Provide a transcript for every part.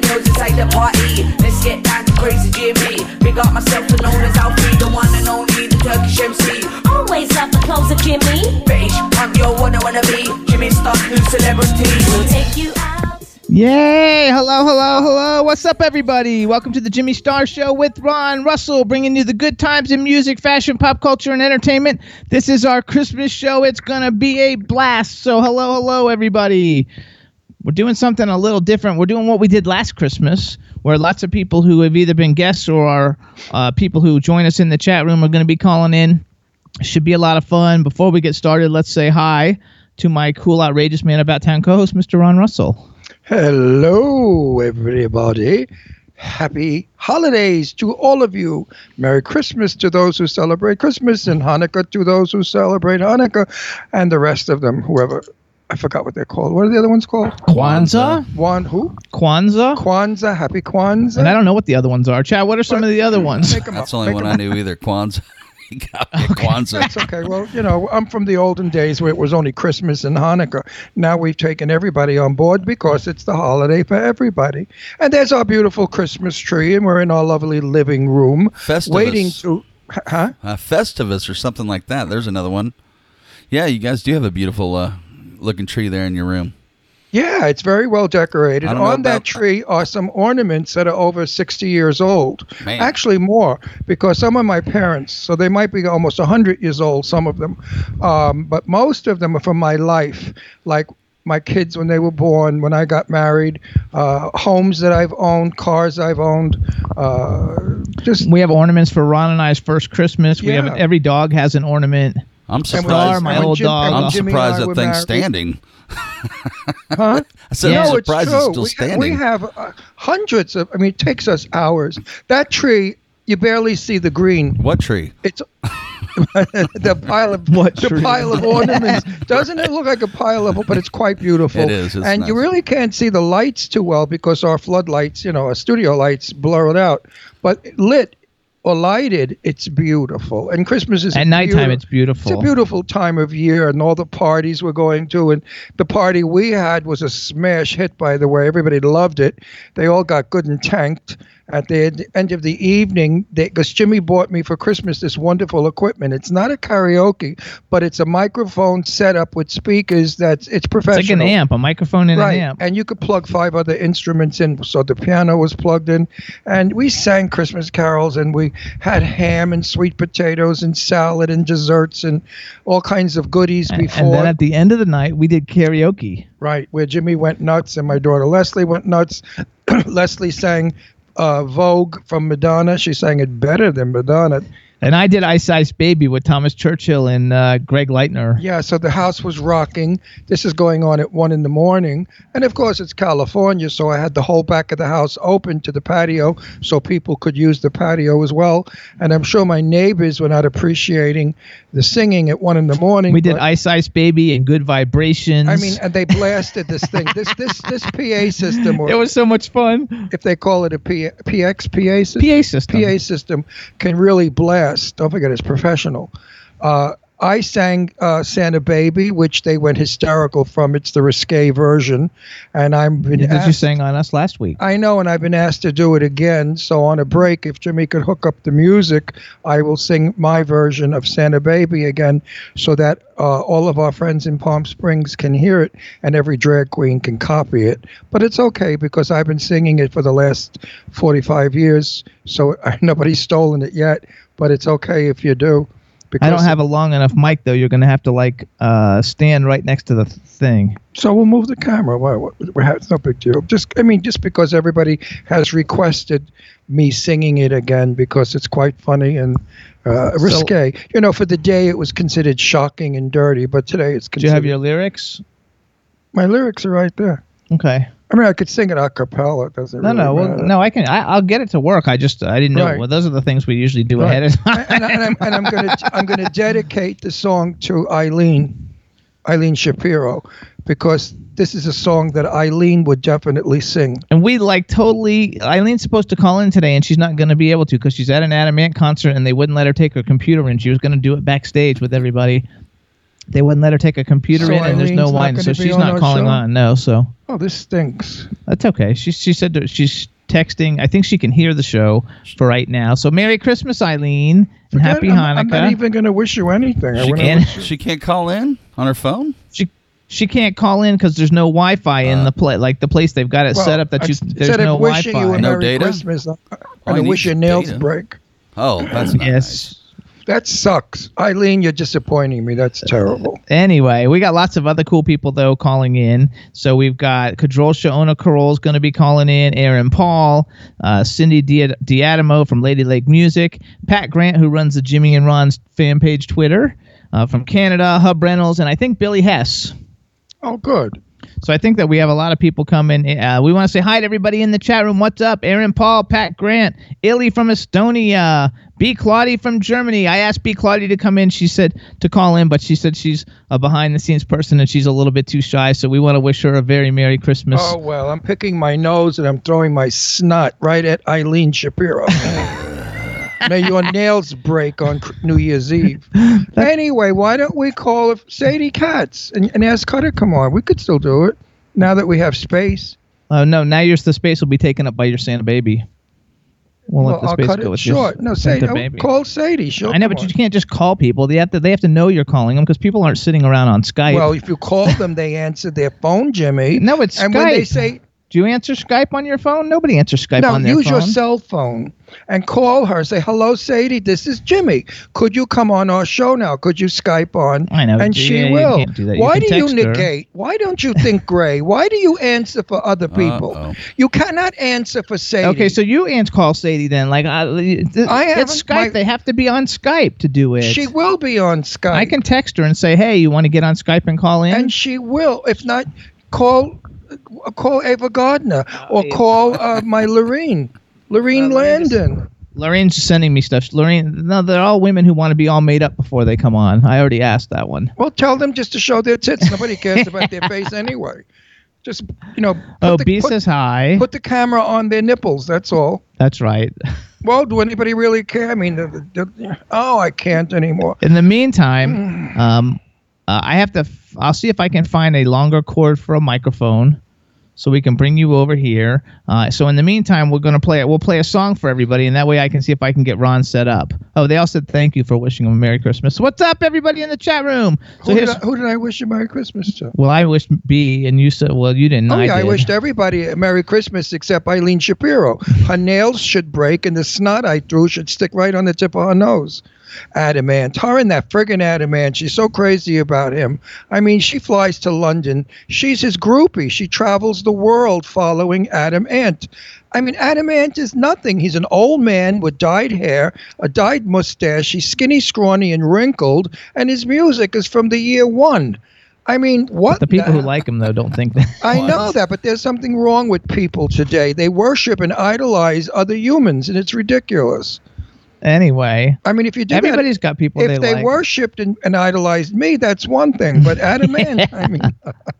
The girls inside the party. Let's get down to crazy Jimmy. Big up myself, and known as Alfie, the one and only, the Turkish MC. Always love the clothes of Jimmy. British punk, yo, wanna wanna be Jimmy Star, new celebrity. We'll take you out. Yay! Hello, hello, hello. What's up, everybody? Welcome to the Jimmy Star Show with Ron Russell, bringing you the good times in music, fashion, pop culture, and entertainment. This is our Christmas show. It's going to be a blast. So, hello, hello, everybody. We're doing something a little different. We're doing what we did last Christmas, where lots of people who have either been guests or are uh, people who join us in the chat room are going to be calling in. Should be a lot of fun. Before we get started, let's say hi to my cool, outrageous man about town co host, Mr. Ron Russell. Hello, everybody. Happy holidays to all of you. Merry Christmas to those who celebrate Christmas, and Hanukkah to those who celebrate Hanukkah, and the rest of them, whoever. I forgot what they're called. What are the other ones called? Kwanzaa? One who? Kwanzaa? Kwanzaa. Happy Kwanzaa. And I don't know what the other ones are. Chad, what are some of the other ones? Make 'em That's up. the only Make one 'em I knew either. Kwanzaa. He got me a Kwanzaa. It's okay. Well, you know, I'm from the olden days where it was only Christmas and Hanukkah. Now we've taken everybody on board because it's the holiday for everybody. And there's our beautiful Christmas tree, and we're in our lovely living room Festivus. waiting to. Huh? uh, Festivus or something like that. There's another one. Yeah, you guys do have a beautiful uh, looking tree there in your room. Yeah, it's very well decorated. I don't On that tree are some ornaments that are over 60 years old. Man. Actually, more, because some of my parents, so they might be almost 100 years old, some of them. Um, but most of them are from my life, like my kids when they were born, when I got married, uh, homes that I've owned, cars I've owned. Uh, just We have ornaments for Ron and I's first Christmas. We have every dog has an ornament. I'm when- surprised. my old Jim- dog. I'm Jimmy surprised that thing's married- standing. Huh? I said, Yeah. I'm No, it's surprised true. it's still we, standing. We have uh, hundreds of. I mean, it takes us hours. That tree, you barely see the green. what tree? It's the pile of What the tree? pile of ornaments. Doesn't it look like a pile of? But it's quite beautiful. It is, it's and you really can't see the lights too well because our floodlights, you know, our studio lights blur it out. But lit or lighted, it's beautiful. And Christmas is At nighttime, beautiful- it's beautiful. It's a beautiful time of year, and all the parties we're going to. And the party we had was a smash hit, by the way. Everybody loved it. They all got good and tanked. At the end- end of the evening, because Jimmy bought me for Christmas this wonderful equipment. It's not a karaoke, but it's a microphone setup with speakers. That's it's It's professional. like an amp, a microphone and Right, an amp. and you could plug five other instruments in. So the piano was plugged in, and we sang Christmas carols, and we had ham and sweet potatoes and salad and desserts and all kinds of goodies And, before. and then at the end of the night, we did karaoke. right, where Jimmy went nuts and my daughter Leslie went nuts. Leslie sang uh, Vogue from Madonna. She sang it better than Madonna. And I did Ice Ice Baby with Thomas Churchill and uh, Greg Leitner. Yeah, so the house was rocking. This is going on at one in the morning. And of course, it's California, so I had the whole back of the house open to the patio so people could use the patio as well. And I'm sure my neighbors were not appreciating the singing at one in the morning. We did Ice Ice Baby and Good Vibrations. I mean, and they blasted this thing. This this this PA system, or it was so much fun. if they call it a P, PX PA system, PA system. PA system can really blast. Don't forget, it's professional. Uh, I sang uh, Santa Baby, which they went hysterical from. It's the risque version, and I'm been That you sang on us last week. I know, and I've been asked to do it again. So on a break, if Jimmy could hook up the music, I will sing my version of Santa Baby again, so that uh, all of our friends in Palm Springs can hear it, and every drag queen can copy it. But it's okay because I've been singing it for the last 45 years, so nobody's stolen it yet. But it's okay if you do. I don't have a long enough mic though. You're gonna have to like uh, stand right next to the thing. So we'll move the camera. What, it's no big deal. Just, I mean, just because everybody has requested me singing it again because it's quite funny and uh, risque. you know, for the day it was considered shocking and dirty, but today it's Do you considered. have your lyrics? My lyrics are right there. Okay. I mean, I could sing it a cappella. It doesn't No, really no, well, no. I can. I, I'll get it to work. I just I didn't know. Right. Well, those are the things we usually do Right. ahead of time. and, and I'm, and I'm gonna I'm gonna dedicate the song to Eileen, Eileen Shapiro, because this is a song that Eileen would definitely sing. And we like totally. Eileen's supposed to call in today, and she's not going to be able to because she's at an Adam Ant concert, and they wouldn't let her take her computer in. She was going to do it backstage with everybody. They wouldn't let her take a computer So in, and there's no Eileen's not wine, so she's on not calling show? on. No, so Oh, this stinks. that's okay. She she said that she's texting. I think she can hear the show for right now. So Merry Christmas, Eileen, and Forget- Happy I'm, Hanukkah. I'm not even gonna wish you anything. She wanna can't- She can't call in on her phone. she she can't call in because there's no Wi-Fi in the uh. play. Like the place they've got it well, set up that you there's no Wi-Fi. you a No Merry data? Christmas, I'm All wish your nails data. break. Oh, that's not yes. That sucks, Eileen. You're disappointing me. That's terrible. Anyway, we got lots of other cool people though calling in. So we've got Kadrolsha Ona Carole's going to be calling in, Aaron Paul, uh, Cindy Dia- D'Adamo from Ladylake Music, Pat Grant who runs the Jimmy and Ron's fan page Twitter uh, from Canada, Hub Reynolds, and I think Billy Hess. Oh, good. So I think that we have a lot of people coming. Uh, we want to say hi to everybody in the chat room. What's up? Aaron Paul, Pat Grant, Illy from Estonia, B. Claudie from Germany. I asked B. Claudie to come in. She said to call in, but she said she's a behind the scenes person and she's a little bit too shy. So we want to wish her a very Merry Christmas. Oh well, I'm picking my nose and I'm throwing my snot right at Eileen Shapiro. May your nails break on New Year's Eve. Anyway, why don't we call Sadie Katz and, and ask her to come on? We could still do it now that we have space. Oh, no, now your the space will be taken up by your Santa baby. We'll, Well, I'll cut go it short. No, Santa Sadie, oh, call Sadie. She'll I know, but you can't just call people. They have to. They have to know you're calling them because people aren't sitting around on Skype. Well, if you call them, they answer their phone, Jimmy. no, it's and Skype. when they say Do you answer Skype on your phone? Nobody answers Skype no, on their phone. use your cell phone and call her. Say hello, Sadie. This is Jimmy. Could you come on our show now? Could you Skype on? I know, and yeah, she you will. can't do that. You Why can do you text her. negate? Why don't you think gray? Why do you answer for other people? Uh-oh. You cannot answer for Sadie. Okay, so you answer call Sadie then. Like, uh, th- I it's haven't- Skype. my- they have to be on Skype to do it. she will be on Skype. I can text her and say, "Hey, you want to get on Skype and call in?" and she will. If not, call call Ava Gardner or Ava call uh, my Lorene, Lorene Uh, Landon. Lorraine's sending me stuff. Lorraine, no, they're all women who want to be all made up before they come on. I already asked that one. Well, tell them just to show their tits. Nobody cares about their face anyway. Just you know. Put Oh, the, B put, says hi. put the camera on their nipples. That's all. That's right. Well, do anybody really care? I mean, the, the, the, oh, I can't anymore. In the meantime, um, uh, I have to. F- I'll see if I can find a longer cord for a microphone, so we can bring you over here. Uh, so in the meantime, we're gonna play. We'll play a song for everybody, and that way I can see if I can get Ron set up. Oh, they all said thank you for wishing them a Merry Christmas. What's up, everybody in the chat room? So Who did. I, who did I wish a Merry Christmas to? Well, I wished B, and you said, well, you didn't. Oh, yeah, I did. wished everybody a Merry Christmas except Eileen Shapiro. Her nails should break and the snot I threw should stick right on the tip of her nose. Adam Ant. Her and that friggin' Adam Ant. She's so crazy about him. I mean, she flies to London. She's his groupie. She travels the world following Adam Ant. I mean, Adam Ant is nothing. He's an old man with dyed hair, a dyed mustache. He's skinny, scrawny, and wrinkled, and his music is from the year one. I mean, what? The people the- who like him though don't think that. I know that, but there's something wrong with people today. They worship and idolize other humans, and it's ridiculous. Anyway, I mean, if you did everybody's got people that, they, if they like. worshipped and, and idolized me, that's one thing. But Adam Ant, I mean,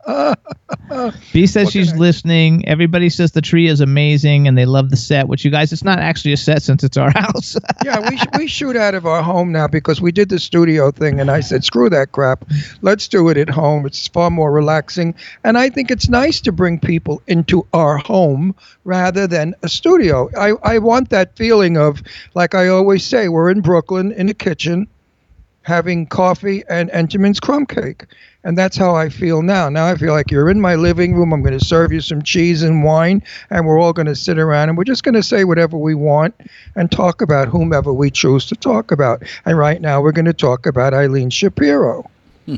B says she's I- listening. Everybody says the tree is amazing and they love the set. Which you guys, it's not actually a set since it's our house. yeah, we sh- we shoot out of our home now because we did the studio thing, and I said, screw that crap. Let's do it at home. It's far more relaxing, and I think it's nice to bring people into our home rather than a studio. I I want that feeling of like I always say, we're in Brooklyn in the kitchen. having coffee and Entenmann's crumb cake. And that's how I feel now. Now I feel like you're in my living room. I'm going to serve you some cheese and wine, and we're all going to sit around and we're just going to say whatever we want and talk about whomever we choose to talk about. And right now we're going to talk about Eileen Shapiro.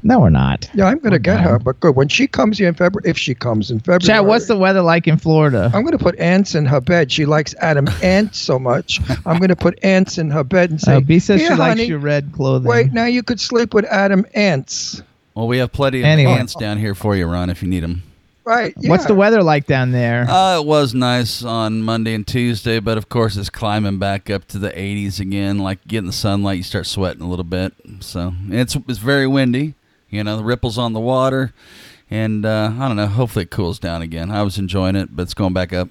No, we're not. Yeah, I'm going to get her, but good. When she comes here in February, if she comes in February. Chad, what's the weather like in Florida? I'm going to put ants in her bed. She likes Adam Ant so much. I'm going to put ants in her bed and say, Uh, B says "Here, she likes honey, your red clothing. Wait, now you could sleep with Adam Ants. Well, we have plenty of Anyway. ants down here for you, Ron, if you need them. Right. What's the weather like down there? Uh, it was nice on Monday and Tuesday, but of course it's climbing back up to the 80s again. Like getting the sunlight, you start sweating a little bit. So it's it's very windy. You know, the ripples on the water, and uh, I don't know. Hopefully it cools down again. I was enjoying it, but it's going back up.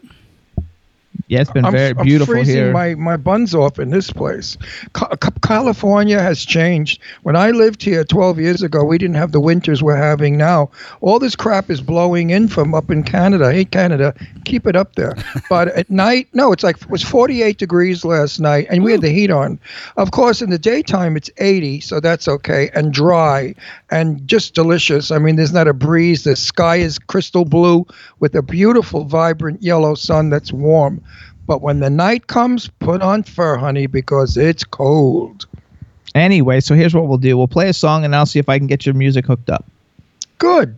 yeah, it's been I'm, very I'm beautiful freezing here. my, my buns off in this place. Ca- Ca- California has changed. When I lived here 12 years ago, we didn't have the winters we're having now. All this crap is blowing in from up in Canada. Hey, Canada, keep it up there. but at night, no, it's like it was 48 degrees last night, and we had the heat on. Of course, in the daytime, it's 80, so that's okay, and dry and just delicious. I mean, there's not a breeze. The sky is crystal blue with a beautiful, vibrant yellow sun that's warm. But when the night comes, put on fur, honey, because it's cold. Anyway, so here's what we'll do. We'll play a song and I'll see if I can get your music hooked up. Good.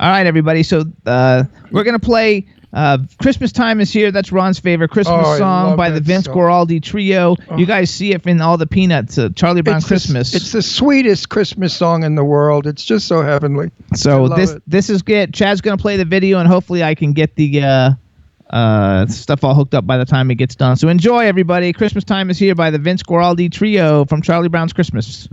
All right, everybody. So uh, we're gonna play. Uh, Christmas time is here. That's Ron's favorite Christmas Oh, song by the Vince song. Guaraldi Trio. You guys see it in all the Peanuts. Uh, Charlie Brown It's the- Christmas. it's the sweetest Christmas song in the world. It's just so heavenly. so this it. this is good. Chad's gonna play the video, and hopefully I can get the uh, uh, stuff all hooked up by the time it gets done. So enjoy, everybody. Christmas time is here by the Vince Guaraldi Trio from Charlie Brown's Christmas.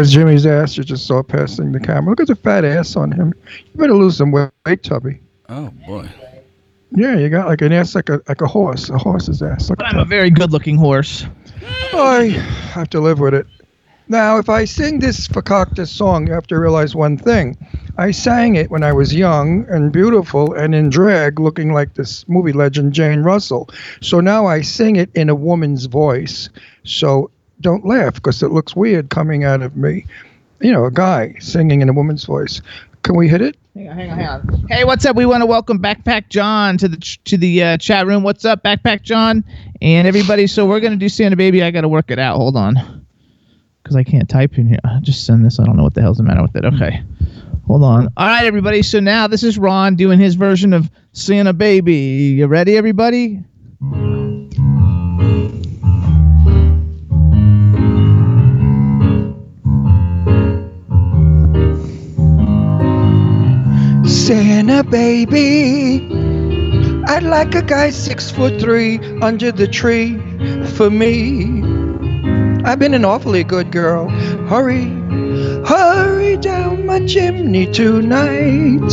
Was Jimmy's ass you just saw passing the camera. Look at the fat ass on him. You better lose some weight, Tubby. Oh boy. Yeah, you got like an ass like a like a horse, a horse's ass. Look But I'm a very good-looking horse. I have to live with it. Now, if I sing this Fakakta song, you have to realize one thing. I sang it when I was young and beautiful and in drag, looking like this movie legend Jane Russell. So now I sing it in a woman's voice. So don't laugh because it looks weird coming out of me. You know, a guy singing in a woman's voice. Can we hit it? Hang on, hang on, hang on. Hey, what's up? We want to welcome Backpack John to the ch- to the uh, chat room. What's up, Backpack John, and everybody? So we're gonna do Santa Baby. I gotta work it out. Hold on, because I can't type in here. I'll just send this. I don't know what the hell's the matter with it. Okay, hold on. All right, everybody. So now this is Ron doing his version of Santa Baby. You ready, everybody? Santa baby, I'd like a guy six foot three under the tree for me. I've been an awfully good girl. Hurry, hurry down my chimney tonight.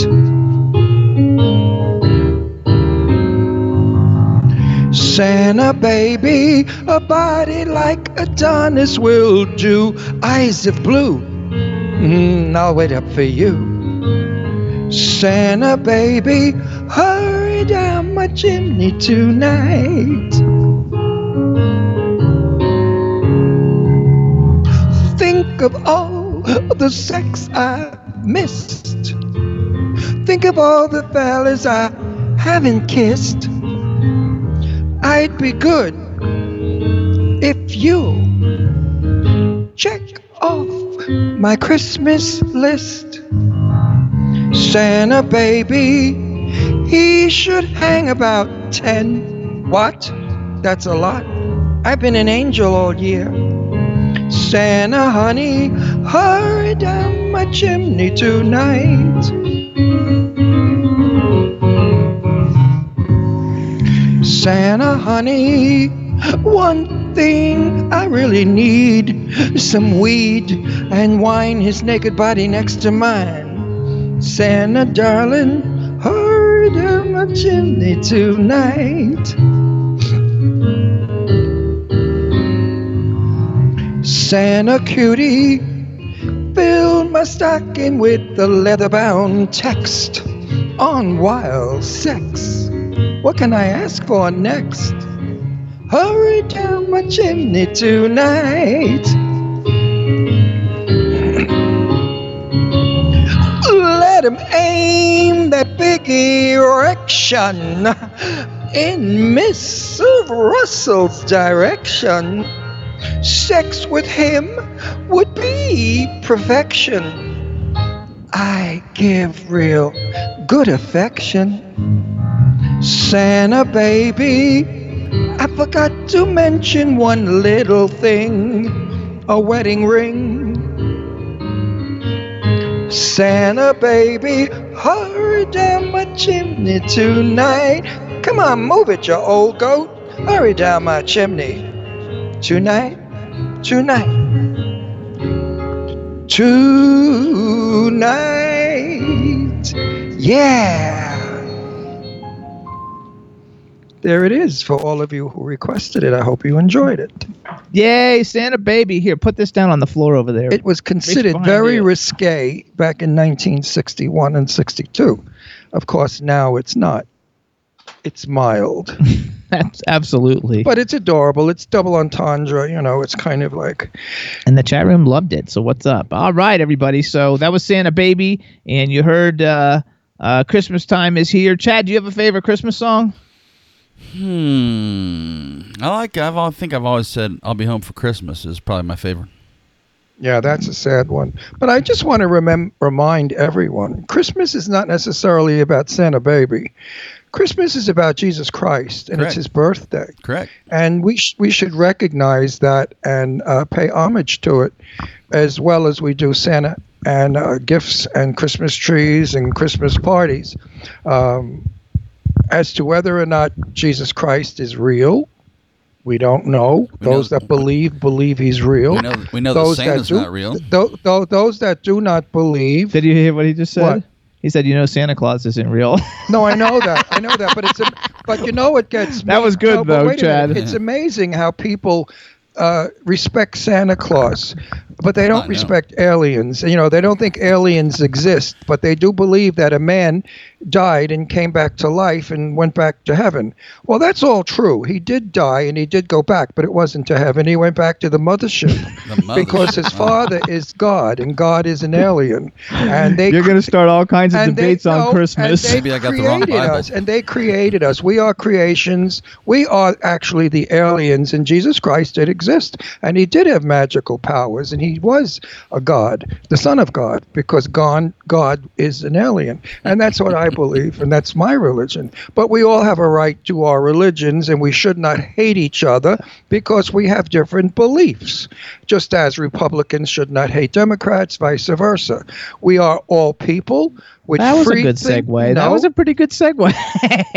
Santa baby, a body like Adonis will do. Eyes of blue, mm, I'll wait up for you. Santa baby, hurry down my chimney tonight. Think of all the sex I missed. Think of all the fellas I haven't kissed. I'd be good if you check off my Christmas list. Santa baby, he should hang about 10. What? That's a lot. I've been an angel all year. Santa honey, hurry down my chimney tonight. Santa honey, one thing I really need some weed and wine his naked body next to mine. Santa darling, hurry down my chimney tonight. Santa cutie, fill my stocking with the leather bound text on wild sex. What can I ask for next? Hurry down my chimney tonight. Him aim that big erection in Miss Russell's direction. Sex with him would be perfection. I give real good affection. Santa baby, I forgot to mention one little thing a wedding ring. Santa baby, hurry down my chimney tonight. Come on, move it, you old goat. Hurry down my chimney. Tonight, tonight, tonight. Yeah. There it is for all of you who requested it. I hope you enjoyed it. Yay, Santa Baby! Here, put this down on the floor over there. It was considered very you. risque back in 1961 and 62. Of course, now it's not. It's mild, That's absolutely. but it's adorable. It's double entendre. You know, it's kind of like And the chat room loved it. So what's up? All right, everybody. So that was Santa Baby, and you heard uh, uh, Christmas time is here. Chad, do you have a favorite Christmas song? Hmm. I like. I've. I think I've always said "I'll be home for Christmas" is probably my favorite. Yeah, that's a sad one. But I just want to remem- remind everyone Christmas is not necessarily about Santa Baby. Christmas is about Jesus Christ, and Correct. it's his birthday. Correct. And we, sh- we should recognize that and uh, pay homage to it as well as we do Santa and uh, gifts and Christmas trees and Christmas parties. Um, as to whether or not Jesus Christ is real, we don't know. We know- Those that believe, believe he's real. We know. We know those that Santa's do, not real. Th- th- those that do not believe. Did you hear what he just said? What? He said, "You know, Santa Claus isn't real." No, I know that. I know that. But it's a, but you know it gets. That was good, no, though, wait a minute. Chad. It's amazing how people uh, respect Santa Claus. But they don't I know. respect aliens. You know, they don't think aliens exist, but they do believe that a man died and came back to life and went back to heaven. Well, that's all true. He did die and he did go back, but it wasn't to heaven. He went back to the mothership The mother- because his father is God and God is an alien. And they You're going to start all kinds of and they- debates on no, Christmas. and they Maybe I got the wrong created Bible. us, and they created us. We are creations. We are actually the aliens, and Jesus Christ did exist, and he did have magical powers, and he was a God, the Son of God, because God, God is an alien, and that's what I believe, and that's my religion. But we all have a right to our religions, and we should not hate each other because we have different beliefs, just as Republicans should not hate Democrats, vice versa. We are all people. Which that was a good segue. That No, was a pretty good segue.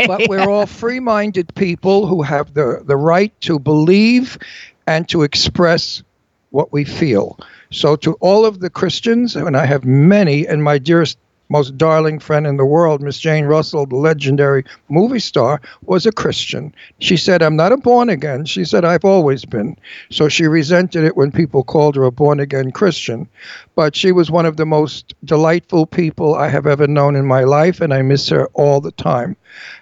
but we're all free-minded people who have the, the right to believe and to express what we feel. So to all of the Christians, and I have many, and my dearest, most darling friend in the world, Miss Jane Russell, the legendary movie star, was a Christian. She said, I'm not a born again. She said, I've always been. So she resented it when people called her a born again Christian. But she was one of the most delightful people I have ever known in my life, and I miss her all the time.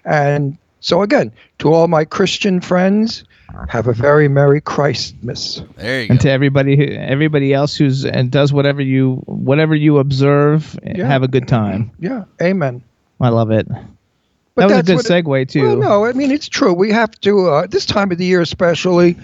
And so, again, to all my Christian friends, have a very Merry Christmas. There you and go. to everybody who, everybody else who's and does whatever you whatever you observe, Yeah. have a good time. Yeah, amen. I love it. But that was a good what it- segue too. Well, no, I mean it's true. We have to uh, this time of the year, especially,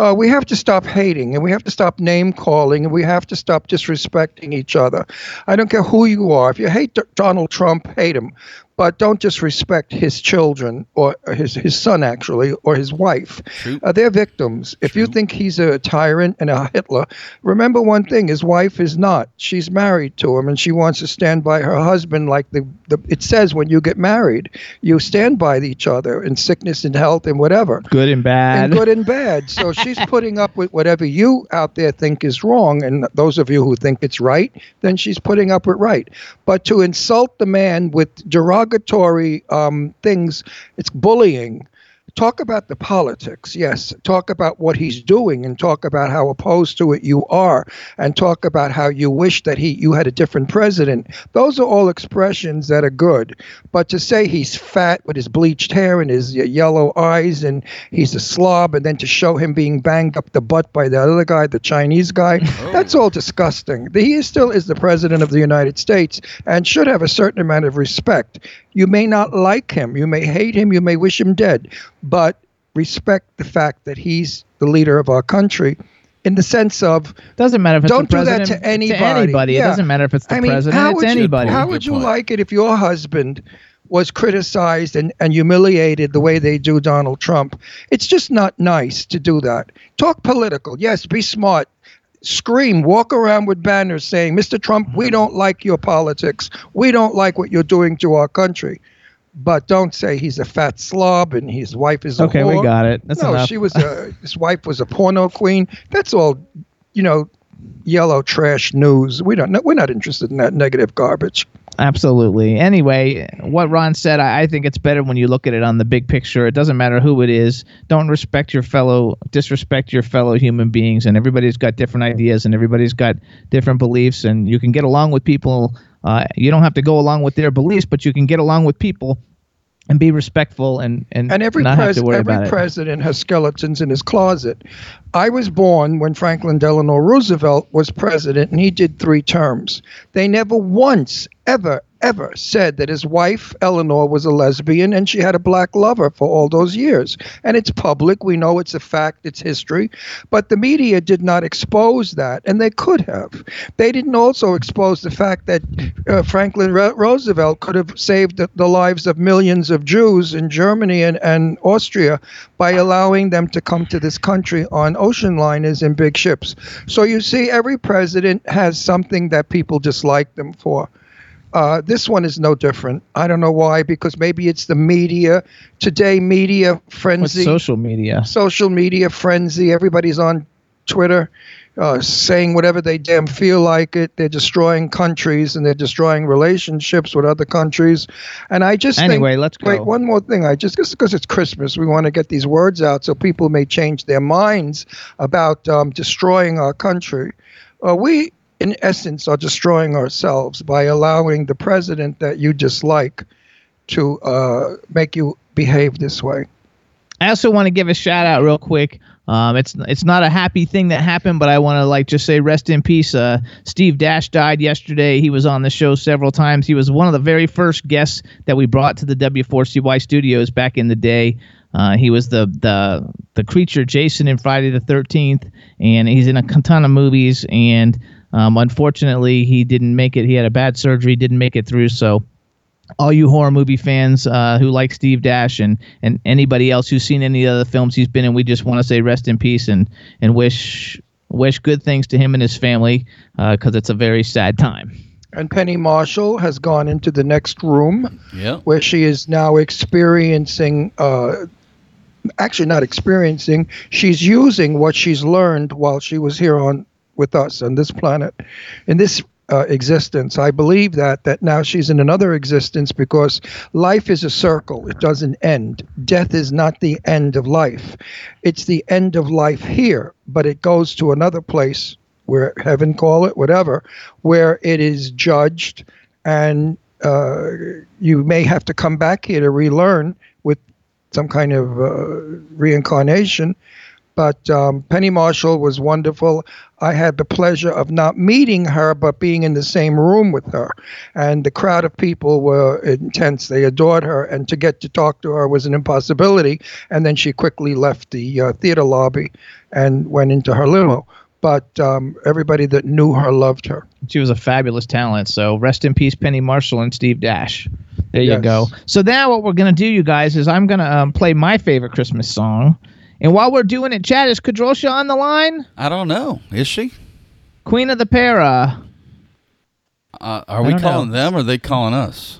uh, we have to stop hating and we have to stop name calling and we have to stop disrespecting each other. I don't care who you are. If you hate D- Donald Trump, hate him, but don't disrespect his children or his his son actually or his wife. Uh, they're victims. If you think he's a tyrant and a Hitler, remember one thing: his wife is not. She's married to him, and she wants to stand by her husband. Like the, the it says, when you get married, you stand by each other in sickness and health and whatever, good and bad. and good and bad. So she's putting up with whatever you out there think is wrong, and those of you who think it's right, then she's putting up with right. But to insult the man with derogatory um, things, it's bullying. Talk about the politics, yes. Talk about what he's doing, and talk about how opposed to it you are, and talk about how you wish that he you had a different president. Those are all expressions that are good. But to say he's fat with his bleached hair and his yellow eyes, and he's a slob, and then to show him being banged up the butt by the other guy, the Chinese guy, oh. that's all disgusting. He is still is the president of the United States and should have a certain amount of respect. You may not like him, you may hate him, you may wish him dead, but respect the fact that he's the leader of our country in the sense of doesn't matter if it's don't the do that president. to anybody. anybody. It doesn't matter if it's the I mean, president. how It's would you- anybody. how would you point. like it if your husband was criticized and, and humiliated the way they do Donald Trump? It's just not nice to do that. Talk political. Yes, be smart. Scream, walk around with banners saying, Mr. Trump, we mm-hmm. don't like your politics. We don't like what you're doing to our country. But don't say he's a fat slob and his wife is a okay, we got it. That's no, enough. she was a his wife was a porno queen. That's all, you know, yellow trash news. We don't know. We're not interested in that negative garbage. Absolutely. Anyway, what Ron said, I, I think it's better when you look at it on the big picture. It doesn't matter who it is. Don't respect your fellow, disrespect your fellow human beings. And everybody's got different ideas and everybody's got different beliefs. And you can get along with people. Uh, you don't have to go along with their beliefs, but you can get along with people and be respectful and and, And every pres- every about it. president has skeletons in his closet. I was born when Franklin Delano Roosevelt was president, and he did three terms. They never once, ever, ever said that his wife Eleanor was a lesbian and she had a black lover for all those years. And it's public. We know it's a fact. It's history. But the media did not expose that, and they could have. They didn't also expose the fact that uh, Franklin Ro- Roosevelt could have saved the, the lives of millions of Jews in Germany and, and Austria by allowing them to come to this country on ocean liners and big ships. So you see, every president has something that people dislike them for. Uh, this one is no different. I don't know why, because maybe it's the media. Today, media frenzy social media? social media frenzy. Everybody's on Twitter uh, saying whatever they damn feel like it. They're destroying countries and they're destroying relationships with other countries. And I just Anyway, think, let's go. Wait, one more thing. I just just because it's Christmas, we want to get these words out so people may change their minds about um, destroying our country. Uh, we, in essence, are destroying ourselves by allowing the president that you dislike to uh, make you behave this way. I also want to give a shout out real quick. Um, it's it's not a happy thing that happened, but I want to like just say rest in peace. Uh, Steve Dash died yesterday. He was on the show several times. He was one of the very first guests that we brought to the W4CY studios back in the day. Uh, he was the the the creature Jason in Friday the Thirteenth, and he's in a ton of movies. And um, unfortunately, he didn't make it. He had a bad surgery, didn't make it through. So all you horror movie fans uh, who like Steve Dash and, and anybody else who's seen any of the other films he's been in, we just want to say rest in peace and and wish wish good things to him and his family because it's a very sad time. And Penny Marshall has gone into the next room Yeah. where she is now experiencing, uh, actually not experiencing, she's using what she's learned while she was here on with us on this planet, in this uh, existence. I believe that that now she's in another existence because life is a circle; it doesn't end. Death is not the end of life; it's the end of life here, but it goes to another place where heaven call it whatever, where it is judged and uh, you may have to come back here to relearn with some kind of uh, reincarnation. But um, Penny Marshall was wonderful. I had the pleasure of not meeting her, but being in the same room with her. And the crowd of people were intense. They adored her, and to get to talk to her was an impossibility. And then she quickly left the uh, theater lobby and went into her limo. But um, everybody that knew her loved her. She was a fabulous talent. So rest in peace, Penny Marshall and Steve Dash. There you go. So now what we're gonna do, you guys, is I'm gonna um, play my favorite Christmas song. And while we're doing it, Chad, is Kadrolsha on the line? I don't know. Is she? Queen of the Para. Uh, are we calling know. them or are they calling us?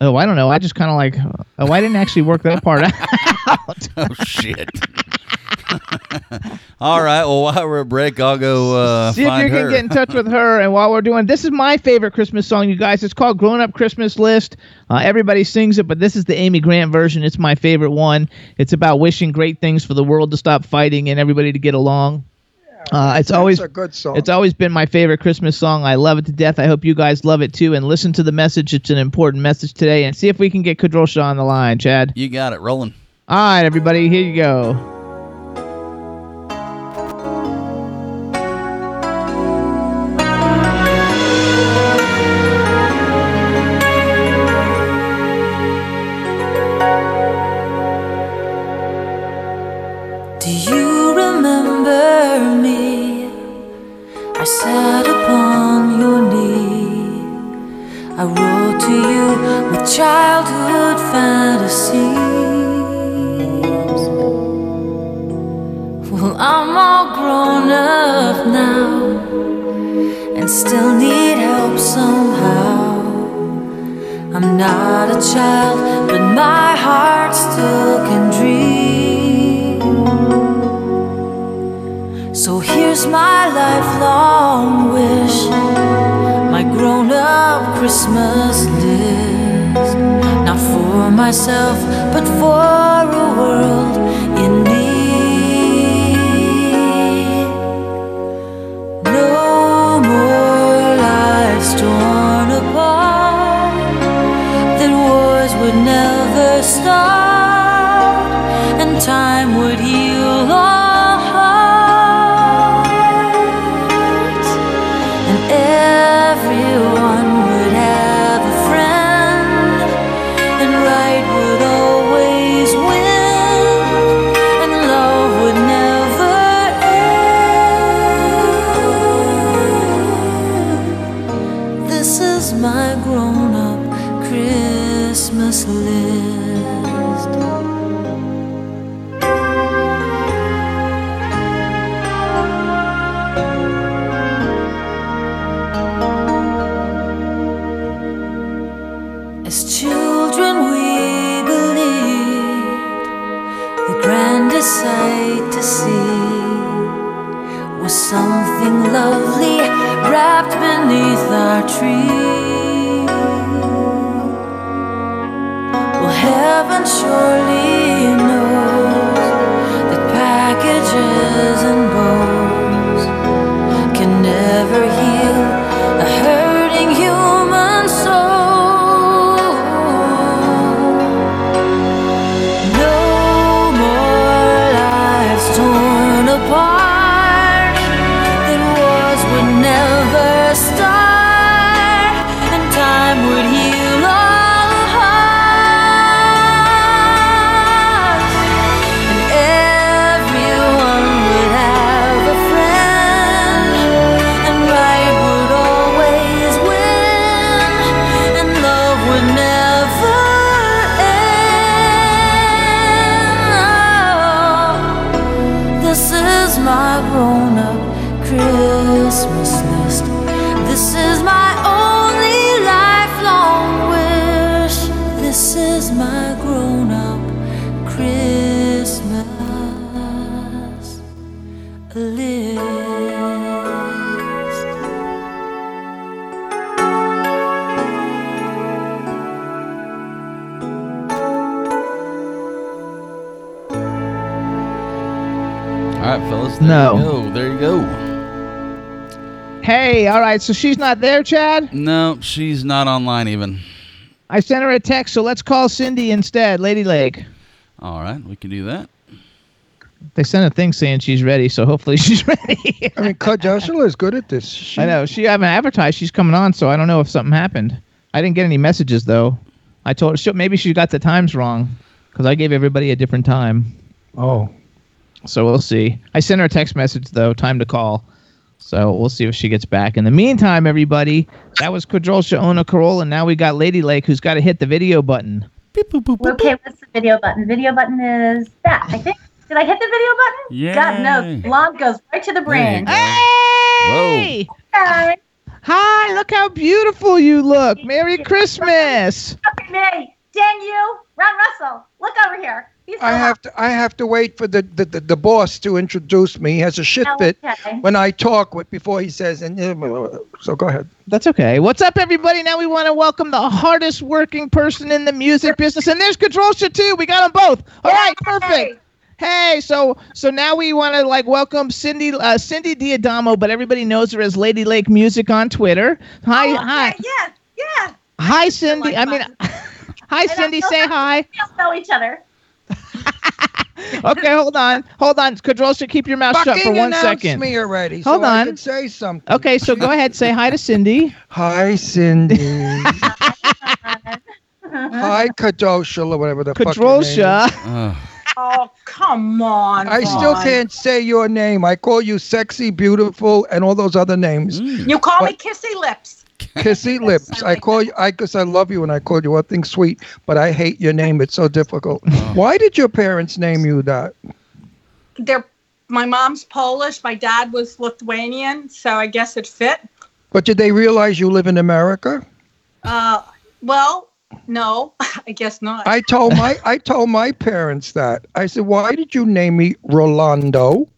Oh, I don't know. I just kind of like. Oh, I didn't actually work that part out. Oh shit. All right. Well, while we're at break, I'll go uh, See if you can her. get in touch with her. And while we're doing this, is my favorite Christmas song, you guys. It's called "Grown Up Christmas List." Uh, everybody sings it, but this is the Amy Grant version. It's my favorite one. It's about wishing great things for the world to stop fighting and everybody to get along. Uh, it's always a good song. It's always been my favorite Christmas song. I love it to death. I hope you guys love it too. And listen to the message. It's an important message today. And see if we can get Kadrolsha on the line, Chad. you got it. Rolling. All right, everybody, here you go. You remember me? I sat upon your knee. I wrote to you with childhood fantasies. Well, I'm all grown up now and still need help somehow. I'm not a child, but my heart still can dream. So here's my lifelong wish, my grown up Christmas list. Not for myself, but for a world in need. No more lives torn apart, that wars would never start, and time All right. There No. You go. There you go. Hey, all right. So she's not there, Chad. No, she's not online even. I sent her a text, so let's call Cindy instead, Lady Lake. All right, we can do that. They sent a thing saying she's ready, so hopefully she's ready. I mean, Kajashula is good at this. She, I know she haven't advertised she's coming on, so I don't know if something happened. I didn't get any messages though. I told her she, maybe she got the times wrong because I gave everybody a different time. Oh, So we'll see. I sent her a text message though, time to call. So we'll see if she gets back. In the meantime, everybody, that was Kadrolsha Ona Carole, and now we got Lady Lake who's got to hit the video button. Okay, what's the video button? Video button is that, I think. Did I hit the video button? God Yay. knows. Goes right to the There you brain. go. Hey! Hi. Hi, look how beautiful you look. Merry Christmas. Look at me. Dang you. Ron Russell. Look over here. He's I have to. I have to wait for the the, the, the boss to introduce me. He has a shit fit Okay. when I talk with before he says. And so go ahead. That's okay. What's up, everybody? Now we want to welcome the hardest working person in the music business, and there's Kadrolsha too. We got them both. All right, perfect. Hey, so so now we want to like welcome Cindy uh, Cindy D'Adamo, but everybody knows her as Ladylake Music on Twitter. Hi, Oh, hi, okay, Yeah, yeah. hi, Cindy. I mean, hi, Cindy. Say hi. We don't know each other. Okay, hold on, hold on. Kadrolsha, keep your mouth shut for Fucking one announce me already. Hold so on. can say something. Okay, so go ahead, say hi to Cindy. Hi, Cindy. Hi, Kadosha, or whatever the fuck your name is. Oh, come on. I still Ron. can't say your name. I call you sexy, beautiful, and all those other names. Mm. You call me Kissy Lips. Kissy lips. I call you. I guess I love you, and I call you one thing sweet, but I hate your name. It's so difficult. Why did your parents name you that? They're my mom's Polish. My dad was Lithuanian, so I guess it fit. But did they realize you live in America? Uh, well, no, I guess not. I told my I told my parents that. I said, "Why did you name me Rolando?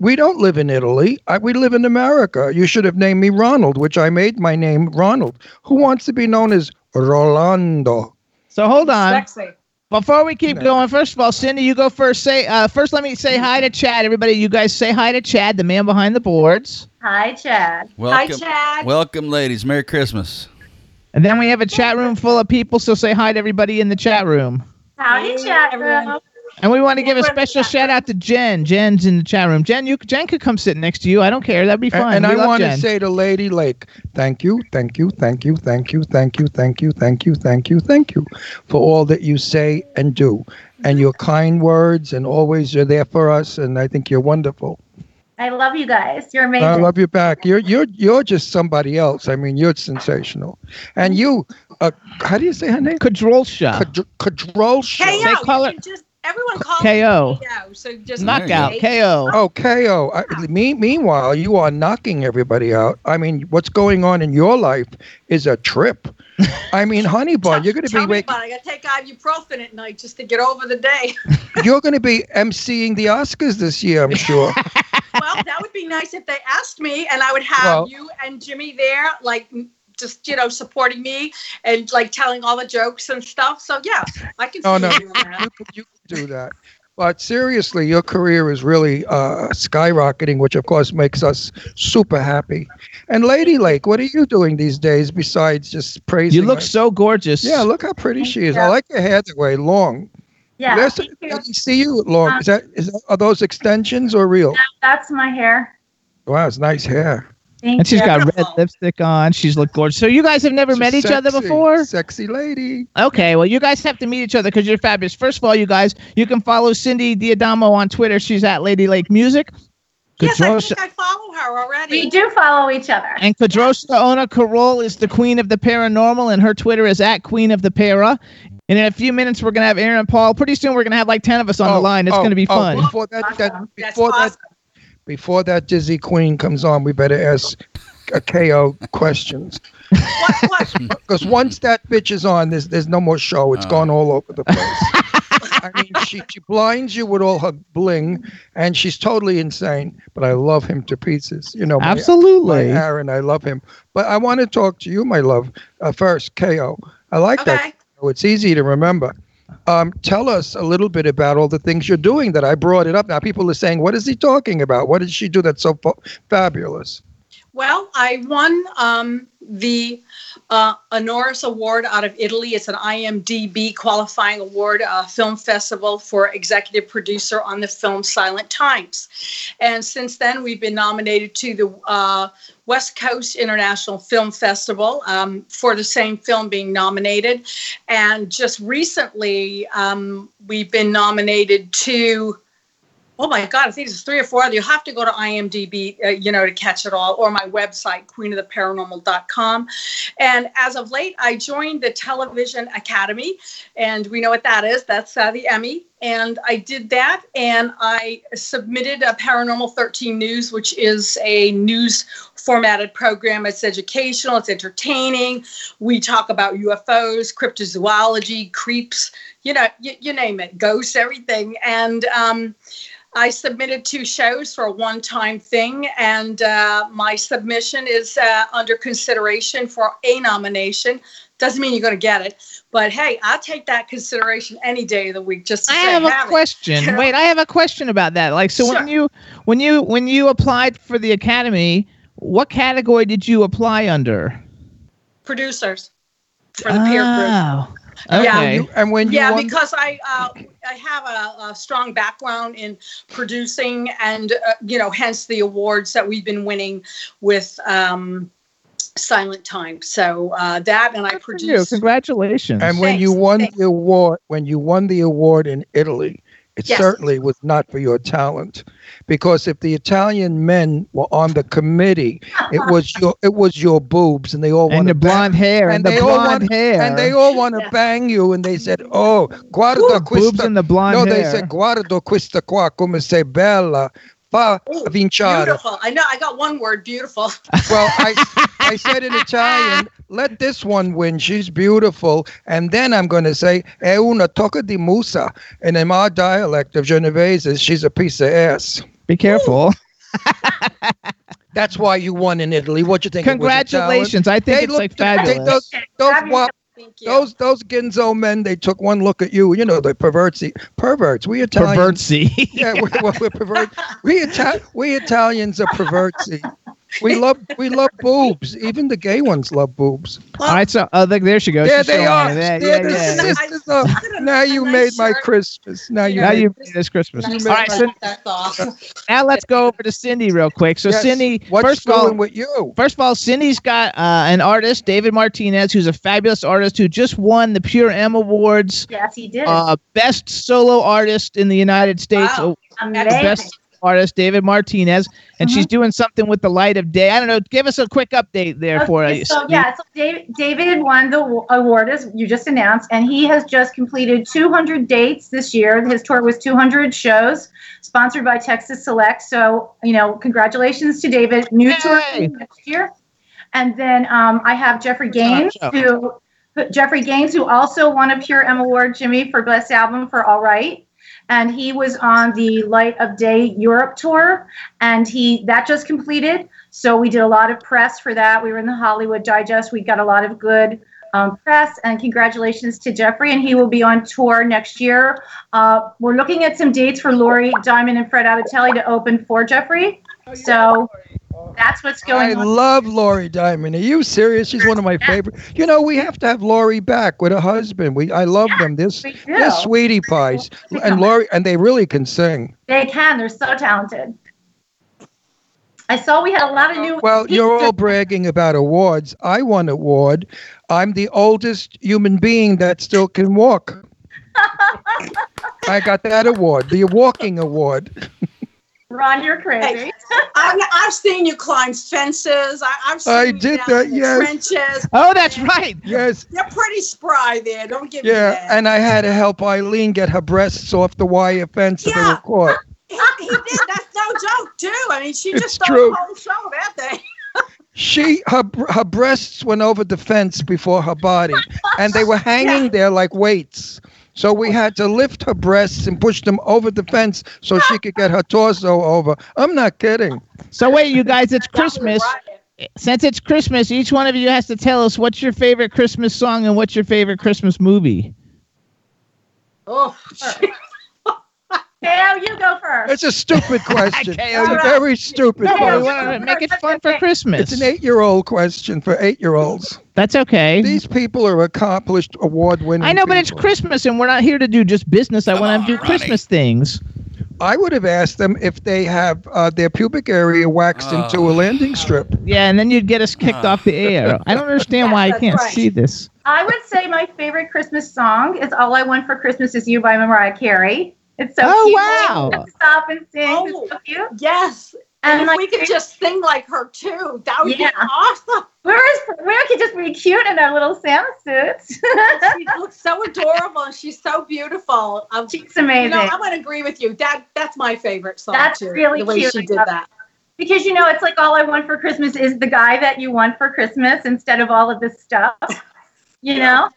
We don't live in Italy. I, we live in America. You should have named me Ronald, which I made my name Ronald. Who wants to be known as Rolando?" So hold on. Sexy. Before we keep No. going, first of all, Cindy, you go first. Say uh, first. Let me say hi to Chad. Everybody, you guys say hi to Chad, the man behind the boards. Hi, Chad. Welcome, Chad. welcome, ladies. Merry Christmas. And then we have a chat room full of people. So say hi to everybody in the chat room. Howdy, Hey, chat everyone. room. And we want to give a Everyone in the special shout out to Jen. Jen's in the chat room. Jen, you Jen could come sit next to you. I don't care. That'd be And, and I love want to say to Lady Lake, thank you, thank you, thank you, thank you, thank you, thank you, thank you, thank you, thank you for all that you say and do, and your kind words, and always you're there for us. And I think you're wonderful. I love you guys. You're amazing. I love you back. You're you're you're just somebody else. I mean, you're sensational. And you, uh, how do you say her name? Kadrolsha. Kadr- Kadrolsha. KO. They call you it- can just everyone calls KO. me KO. So just Knockout. Okay. KO. Oh, KO. I, me, meanwhile, you are knocking everybody out. I mean, what's going on in your life is a trip. I mean, honey bun, you're going to be me wait. I got to take ibuprofen at night just to get over the day. you're going to be emceeing the Oscars this year, I'm sure. well, that would be nice if they asked me, and I would have Well- you and Jimmy there, like m- just you know supporting me and like telling all the jokes and stuff. So yeah, I can see Oh, you no. you, could, you could do that. But seriously, your career is really uh, skyrocketing, which of course makes us super happy. And Lady Lake, what are you doing these days besides just praising? You look us? so gorgeous. Yeah, look how pretty she is. Yeah. I like your hair that way, long. Yeah, There's- thank I you. see you long. Is that is that, are those extensions or real? That's my hair. Wow, it's nice hair. Thank And she's you. got red lipstick on. She's looked gorgeous. So you guys have never met each other before? Sexy lady. Okay, well, you guys have to meet each other because you're fabulous. First of all, you guys, you can follow Cindy D'Adamo on Twitter. She's at Ladylake Music. Yes, I think I follow her already. We do follow each other. and Kadrolsha Ona Carole is the queen of the paranormal, and her Twitter is at Queen of the Para. And in a few minutes, we're gonna have Aaron Paul. Pretty soon, we're gonna have like ten of us on the Oh, line. It's oh, gonna be oh, fun. Before that, that Awesome. That's before that, awesome. Before that dizzy queen comes on, we better ask a KO questions. Because once that bitch is on, there's there's no more show. It's Oh. gone all over the place. I mean, she, she blinds you with all her bling, and she's totally insane. But I love him to pieces. You know, my- Absolutely. my Aaron, I love him. But I want to talk to you, my love. Uh, first, KO. I like that. Okay. Oh, It's easy to remember. Um, tell us a little bit about all the things you're doing that I brought it up. Now, people are saying, what is he talking about? What did she do that's so fa- fabulous? Well, I won um, the uh, Award out of Italy. It's an IMDb qualifying award, uh, film festival for executive producer on the film Silent Times. And since then, we've been nominated to the uh, West Coast International Film Festival um, for the same film being nominated. And just recently, um, we've been nominated to oh my god i think it's three or four you have to go to imdb uh, you know to catch it all or my website queenoftheparanormal.com and as of late i joined the television academy and we know what that is that's uh, the emmy. And i did that and i submitted a paranormal 13 news which is a news formatted program. It's educational it's entertaining. We talk about ufos cryptozoology creeps you know you, you name it ghosts everything. And um, I submitted two shows for a one time thing, and uh, my submission is uh, under consideration for a nomination. Doesn't mean you're going to get it, but hey, I'll take that consideration any day of the week. Just to I say, have a question. You know? Wait, I have a question about that. Like, so when you when you when you applied for the academy, what category did you apply under? producers for the peer group. Oh, Yeah. You- and when you yeah, won- because I uh, I have a, a strong background in producing, and uh, you know, hence the awards that we've been winning with um, Silent Time. So uh, that, and I Good for you. produce. Congratulations. And when you won thanks. the award, when you won the award in Italy, it Yes. certainly was not for your talent, because if the Italian men were on the committee, it was your it was your boobs, and they all and the blonde hair and, the they all blonde want, hair and they all want to Yeah. bang you, and they said, "Oh, guarda Ooh, boobs questa." and the blonde no, hair. they said, "Guarda questa qua come sei bella." Fa Ooh, vinciare. Beautiful. I know. I got one word. Beautiful. Well, I, I said in Italian, let this one win. She's beautiful. And then I'm going to say, è una tocca di musa. And in my dialect of Genovese, she's a piece of ass. Be careful. That's why you won in Italy. What you think? it was a talent? Congratulations. I think They it's looked- like they- fabulous. those those, Fabulous. wa- Thank you. those those Ginzo men, they took one look at you. You know, the perverts, perverts. We Italians. Pervertsy. Yeah, we're, we're, we're pervert. We Ita- we Italians are pervertsy. We love we love boobs. Even the gay ones love boobs. All right, so oh, look, there she goes. There She's they are. you. There, They're yeah, yeah. sisters of- now you nice made my shirt. Christmas. Now you Now made, you made this Christmas. Nice All right, so now let's go over to Cindy real quick. So Yes. Cindy, What's first of all, with you? First of all, Cindy's got uh, an artist, David Martinez, who's a fabulous artist who just won the Pure M Awards, Yes, he did. uh, best solo artist in the United States. Wow. Oh, Amazing. best artist, David Martinez, and she's doing something with the Light of Day. I don't know. Give us a quick update there for us. so yeah, so David, David won the award as you just announced, and he has just completed 200 dates this year. His tour was 200 shows, sponsored by Texas Select. So you know, congratulations to David. New tour next year, and then um, I have Jeffrey Gaines who. Jeffrey Gaines, who also won a Pure M Award, Jimmy, for Best Album for All Right, and he was on the Light of Day Europe tour, and he that just completed. So we did a lot of press for that. We were in the Hollywood Digest. We got a lot of good um, press, and congratulations to Jeffrey. And he will be on tour next year. Uh, we're looking at some dates for Lori Diamond and Fred Abatelli to open for Jeffrey. So that's what's I going on. I love Lori Diamond. Are you serious? She's one of my favorite. You know, we have to have Lori back with her husband. We I love them. This we sweetie pies. And Lori and they really can sing. They can. They're so talented. I saw we had a lot of new. Well, you're all bragging about awards. I won an award. I'm the oldest human being that still can walk. I got that award, the walking award. Ron, you're crazy. Hey, I've, I've seen you climb fences. I, I've seen I you did that, yes. trenches. Oh, that's right. Yes. You're pretty spry there. Don't give me Yeah, that. and I had to help Eileen get her breasts off the wire fence if they Yeah. were caught. he, he did. That's no joke too. I mean, she It's just stole the whole show that day. She her her breasts went over the fence before her body, and they were hanging there like weights. So we had to lift her breasts and push them over the fence so she could get her torso over. I'm not kidding. So wait, you guys, it's Christmas. Since it's Christmas, each one of you has to tell us what's your favorite Christmas song and what's your favorite Christmas movie. Oh, Kale, you go first. It's a stupid question. Kale, it's a very stupid No, question. make it fun for Christmas. It's an eight-year-old question for eight-year-olds. That's okay. These people are accomplished, award-winning. I know, but it's. Christmas, and we're not here to do just business. I want to do Christmas things. I would have asked them if they have uh, their pubic area waxed into a landing strip. Yeah, and then you'd get us kicked off the air. I don't understand why I can't right. see this. I would say my favorite Christmas song is "All I Want for Christmas Is You" by Mariah Carey. It's so Oh, cute. wow. Stop and sing. Oh. It's so cute. yes. And, if like, we could just sing like her too, that would Yeah. be awesome. whereas we could just be cute in our little Santa suits. she looks so adorable and she's so beautiful. Um, She's amazing. You know, I'm to agree with you. That that's my favorite song That's too. really the way cute. she did that. because you know it's like all I want for Christmas is the guy that you want for Christmas instead of all of this stuff. You know?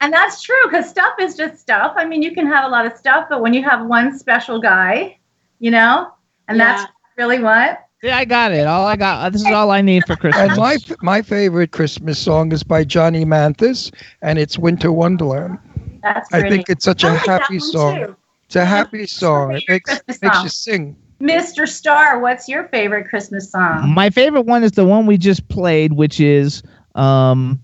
And that's true because stuff is just stuff. I mean, you can have a lot of stuff, but when you have one special guy, you know, and Yeah. that's really what. Yeah, I got it. All I got. This is all I need for Christmas. And Christmas. my my favorite Christmas song is by Johnny Mathis, and it's Winter Wonderland. That's I think it's such I a like happy song. too. It's a happy song. It makes Christmas makes song. you sing. Mr. Star, what's your favorite Christmas song? My favorite one is the one we just played, which is um,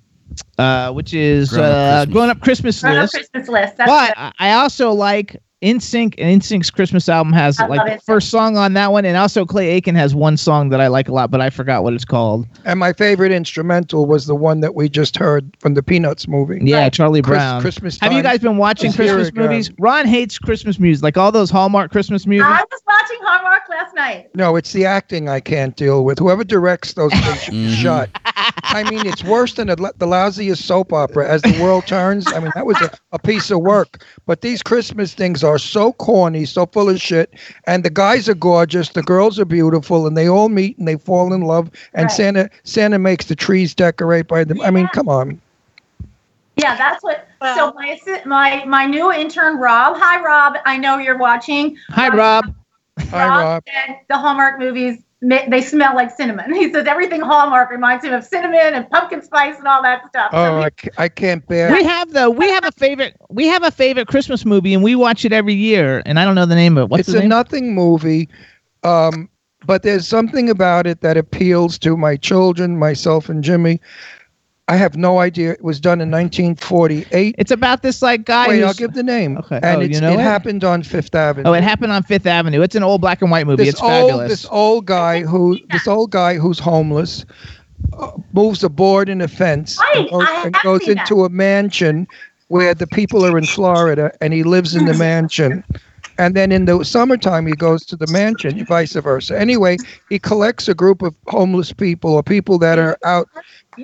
uh, which is Grown Up uh, Christmas. grown up Christmas Grown Up list. Christmas list. That's But good. I- I also like NSYNC, and NSYNC's Christmas album has I like the NSYNC. first song on that one, and also Clay Aiken has one song that I like a lot, but I forgot what it's called. And my favorite instrumental was the one that we just heard from the Peanuts movie. Yeah, Right. Charlie Chris- Brown. Christmas Have you guys been watching is Christmas movies? Ron hates Christmas music, like all those Hallmark Christmas music. I was watching Hallmark last night. No, it's the acting I can't deal with. Whoever directs those things should be Mhm. shot. I mean, it's worse than a, the lousiest soap opera. As the world turns, I mean, that was a, a piece of work. But these Christmas things are so corny, so full of shit. And the guys are gorgeous, the girls are beautiful, and they all meet and they fall in love. And Right. Santa Santa makes the trees decorate by them. I mean, come on. Yeah, that's what. Well- so my my my new intern Rob. Hi Rob, I know you're watching. Hi, Rob. Hi, Rob. said the Hallmark movies ma- they smell like cinnamon. He says everything Hallmark reminds him of cinnamon and pumpkin spice and all that stuff. Oh, he- I, ca- I can't bear. We have the we have a favorite we have a favorite Christmas movie, and we watch it every year. And I don't know the name of it. What's it's the a name? nothing movie, um, but there's something about it that appeals to my children, myself, and Jimmy. I have no idea. It was done in 1948. It's about this like guy. Wait, who's- I'll give the name. Okay. And Oh, it's, you know it it? happened on Fifth Avenue. Oh, it happened on Fifth Avenue. It's an old black and white movie. this it's old, fabulous. this old guy who, this old guy who's homeless, uh, moves a board in a fence Right, and goes, and goes seen that. into a mansion where the people are in Florida, and he lives in the mansion. And then in the summertime, he goes to the mansion, vice versa. Anyway, he collects a group of homeless people or people that are out,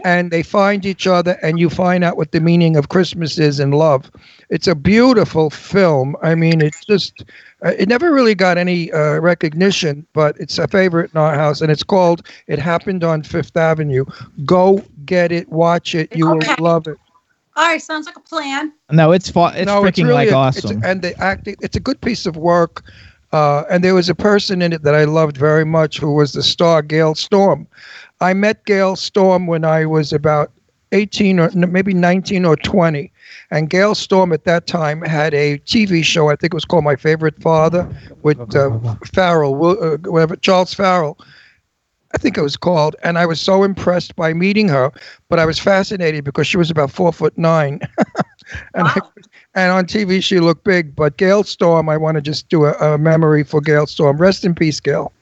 and they find each other, and you find out what the meaning of Christmas is and love. It's a beautiful film. I mean, it's just, uh, it never really got any uh, recognition, but it's a favorite in our house, and it's called It Happened on Fifth Avenue. Go get it, watch it. You Okay. will love it. All right, sounds like a plan. no, it's fa- it's no, freaking really like a- it's awesome. and the acting, it's a good piece of work. Uh, and there was a person in it that I loved very much who was the star, Gale Storm. I met Gale Storm when I was about 18 or maybe 19 or 20. And Gale Storm at that time had a TV show, I think it was called My Favorite Father, with uh, Farrell, uh, whatever, Charles Farrell. I think it was called, and I was so impressed by meeting her. But I was fascinated because she was about four foot nine, and I, and on TV she looked big. But Gale Storm, I want to just do a, a memory for Gale Storm. Rest in peace, Gale.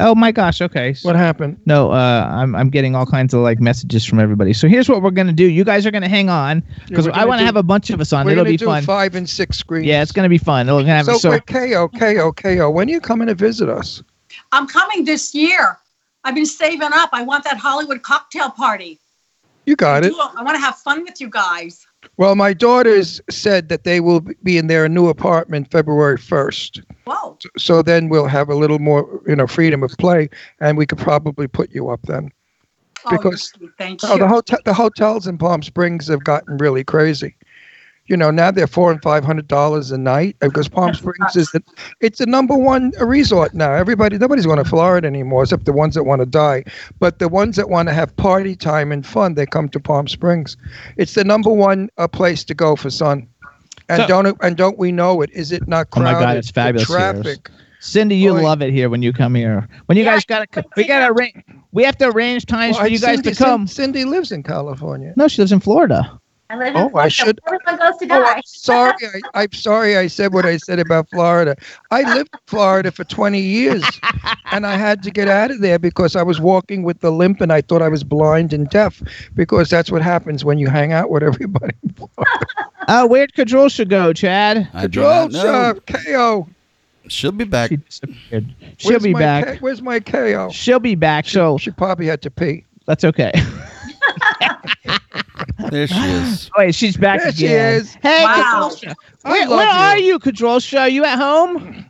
oh my gosh. Okay. What happened? No, uh, I'm I'm getting all kinds of like messages from everybody. So here's what we're gonna do. You guys are gonna hang on because we're I want to have a bunch of us on. We're It'll be do fun. five and six screens. Yeah, it's gonna be fun. It'll have So, so. wait, KO, KO, KO. When are you coming to visit us? I'm coming this year. I've been saving up. I want that Hollywood cocktail party. You got it. I want to have fun with you guys. Well, my daughters said that they will be in their new apartment February 1st. Whoa. so then we'll have a little more, you know, freedom of play, and we could probably put you up then. Oh, Because- Oh, the hotel, the hotels in Palm Springs have gotten really crazy. You know, now they're four and five hundred dollars a night because Palm Springs is the, it's the number one resort now. Everybody, nobody's going to Florida anymore except the ones that want to die. But the ones that want to have party time and fun, they come to Palm Springs. It's the number one uh, place to go for sun. And So- don't and don't we know it? Is it not Oh my crowded? God, it's The fabulous here. Traffic. Cindy, you Boy. love it here when you come here. When you Yeah, guys got to, we got to arrange. We have to arrange times Well, for you guys to come. Cindy lives in California. No, she lives in Florida. I live in Oh, I should- Everyone goes to Oh. I'm sorry. I, I'm sorry I said what I said about Florida. I lived in Florida for 20 years and I had to get out of there because I was walking with the limp and I thought I was blind and deaf because that's what happens when you hang out with everybody. Uh, where'd should go, Chad? I do Control not know. shop, KO. She'll be back. She disappeared. She'll Where's be my back. K- where's my KO? She'll be back. So She probably had to pee. that's okay. There she is. Wait, she's back There she again. is. Hey, Wow. Kadrolsha. Where, where you. are you, Kadrolsha? Are you at home?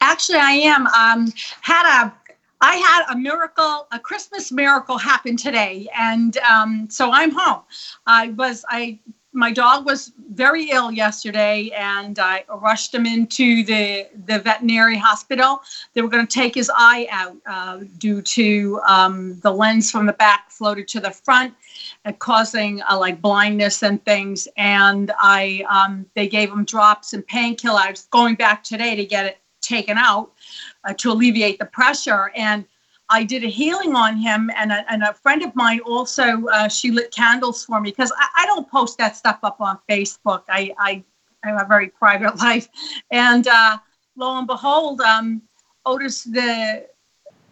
Actually, I am. Um, had a, I had a miracle, a Christmas miracle happen today, and um, so I'm home. I was, I, my dog was very ill yesterday, and I rushed him into the the veterinary hospital. They were going to take his eye out uh, due to um, the lens from the back floated to the front. Causing uh, like blindness and things, and I um, they gave him drops and painkillers. I was going back today to get it taken out uh, to alleviate the pressure. And I did a healing on him, and a, and a friend of mine also uh, she lit candles for me because I, I don't post that stuff up on Facebook. I I, I have a very private life, and uh, lo and behold, um, Otis the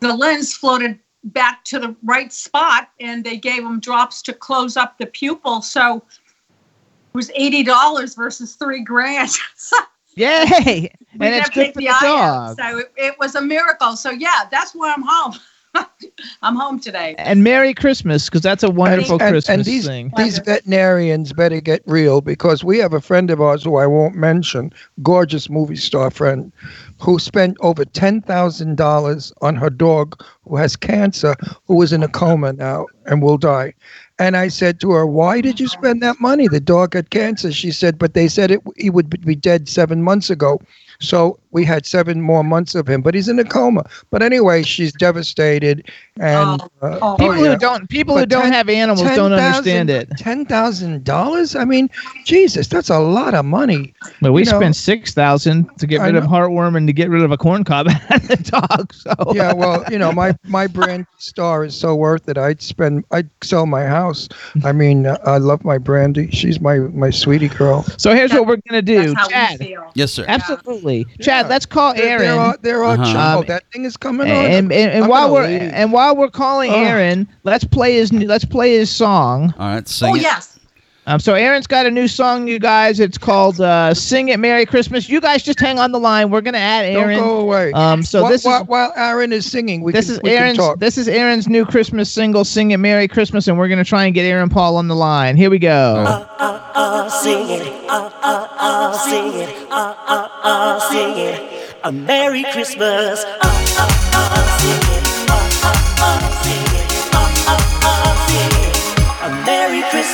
the lens floated back to the right spot, and they gave him drops to close up the pupil. So it was eighty dollars versus three grand. Yay! and it's good for the eye out. dog. So it, it was a miracle. So yeah, that's why I'm home. I'm home today. And Merry Christmas, because that's a wonderful and, Christmas and these thing. these veterinarians better get real because we have a friend of ours who I won't mention, gorgeous movie star friend, who spent over ten thousand dollars on her dog who has cancer, who is in a coma now and will die. And I said to her, "Why did you spend that money? The dog had cancer." She said, "But they said it he would be dead seven months ago." So we had seven more months of him, but he's in a coma. But anyway, she's devastated, and Oh, uh, oh. People yeah. who don't people who But don't ten- have animals don't understand it. Ten thousand dollars? I mean, Jesus, that's a lot of money. But we you know- spent six thousand to get rid of heartworm and to get rid of a corn cob and the dog. So Yeah, well, you know, my my brand star is so worth it. I'd spend, I'd sell my house. I mean, uh, I love my Brandy. She's my my sweetie girl. So here's what we're gonna do, That's how Chad. we feel. Yes, sir. Absolutely, Yeah. Chad. Let's call There, Aaron. there are, there are Uh-huh. oh, Um, that thing is coming on. and, and, and while we're leave. and while we're calling Ugh. Aaron, let's play his new- let's play his song. All right, sing Oh it. yes. Um, so Aaron's got a new song, you guys. It's called uh, "Sing It Merry Christmas." You guys just hang on the line. We're gonna add Aaron. Don't go away. Um, so while, this while, is while Aaron is singing, we this can, is we can Aaron's talk. this is Aaron's new Christmas single, "Sing It Merry Christmas," and we're gonna try and get Aaron Paul on the line. Here we go. sing it, uh, uh, uh, sing it, uh, uh, uh, sing it. A Merry Christmas, uh, uh, uh, sing it, uh, uh, uh, sing it,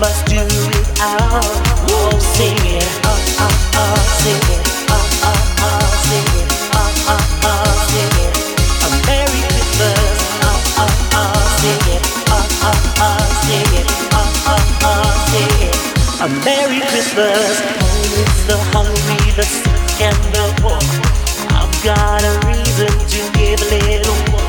must do without. Oh, uh, uh, uh, sing it, uh, uh, uh, sing it. A Merry Christmas, oh, it's the hungry, the sick, and the poor. I've got a reason to give a little more.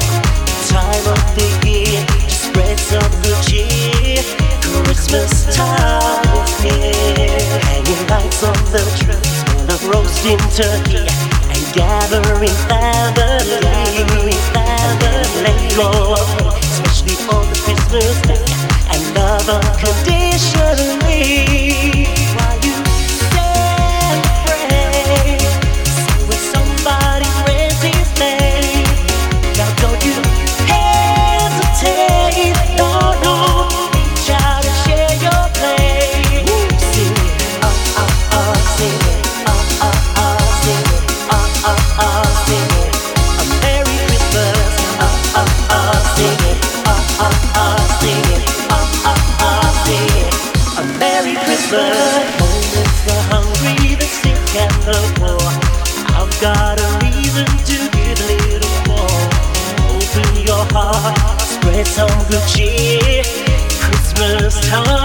Time of the year to spread some good cheer. Christmas time is here. Hanging lights on the tree, smell of roasting turkey, and gathering family. Gathering family. of hate, especially on the Christmas day, and love unconditionally. Some good cheer. Christmas time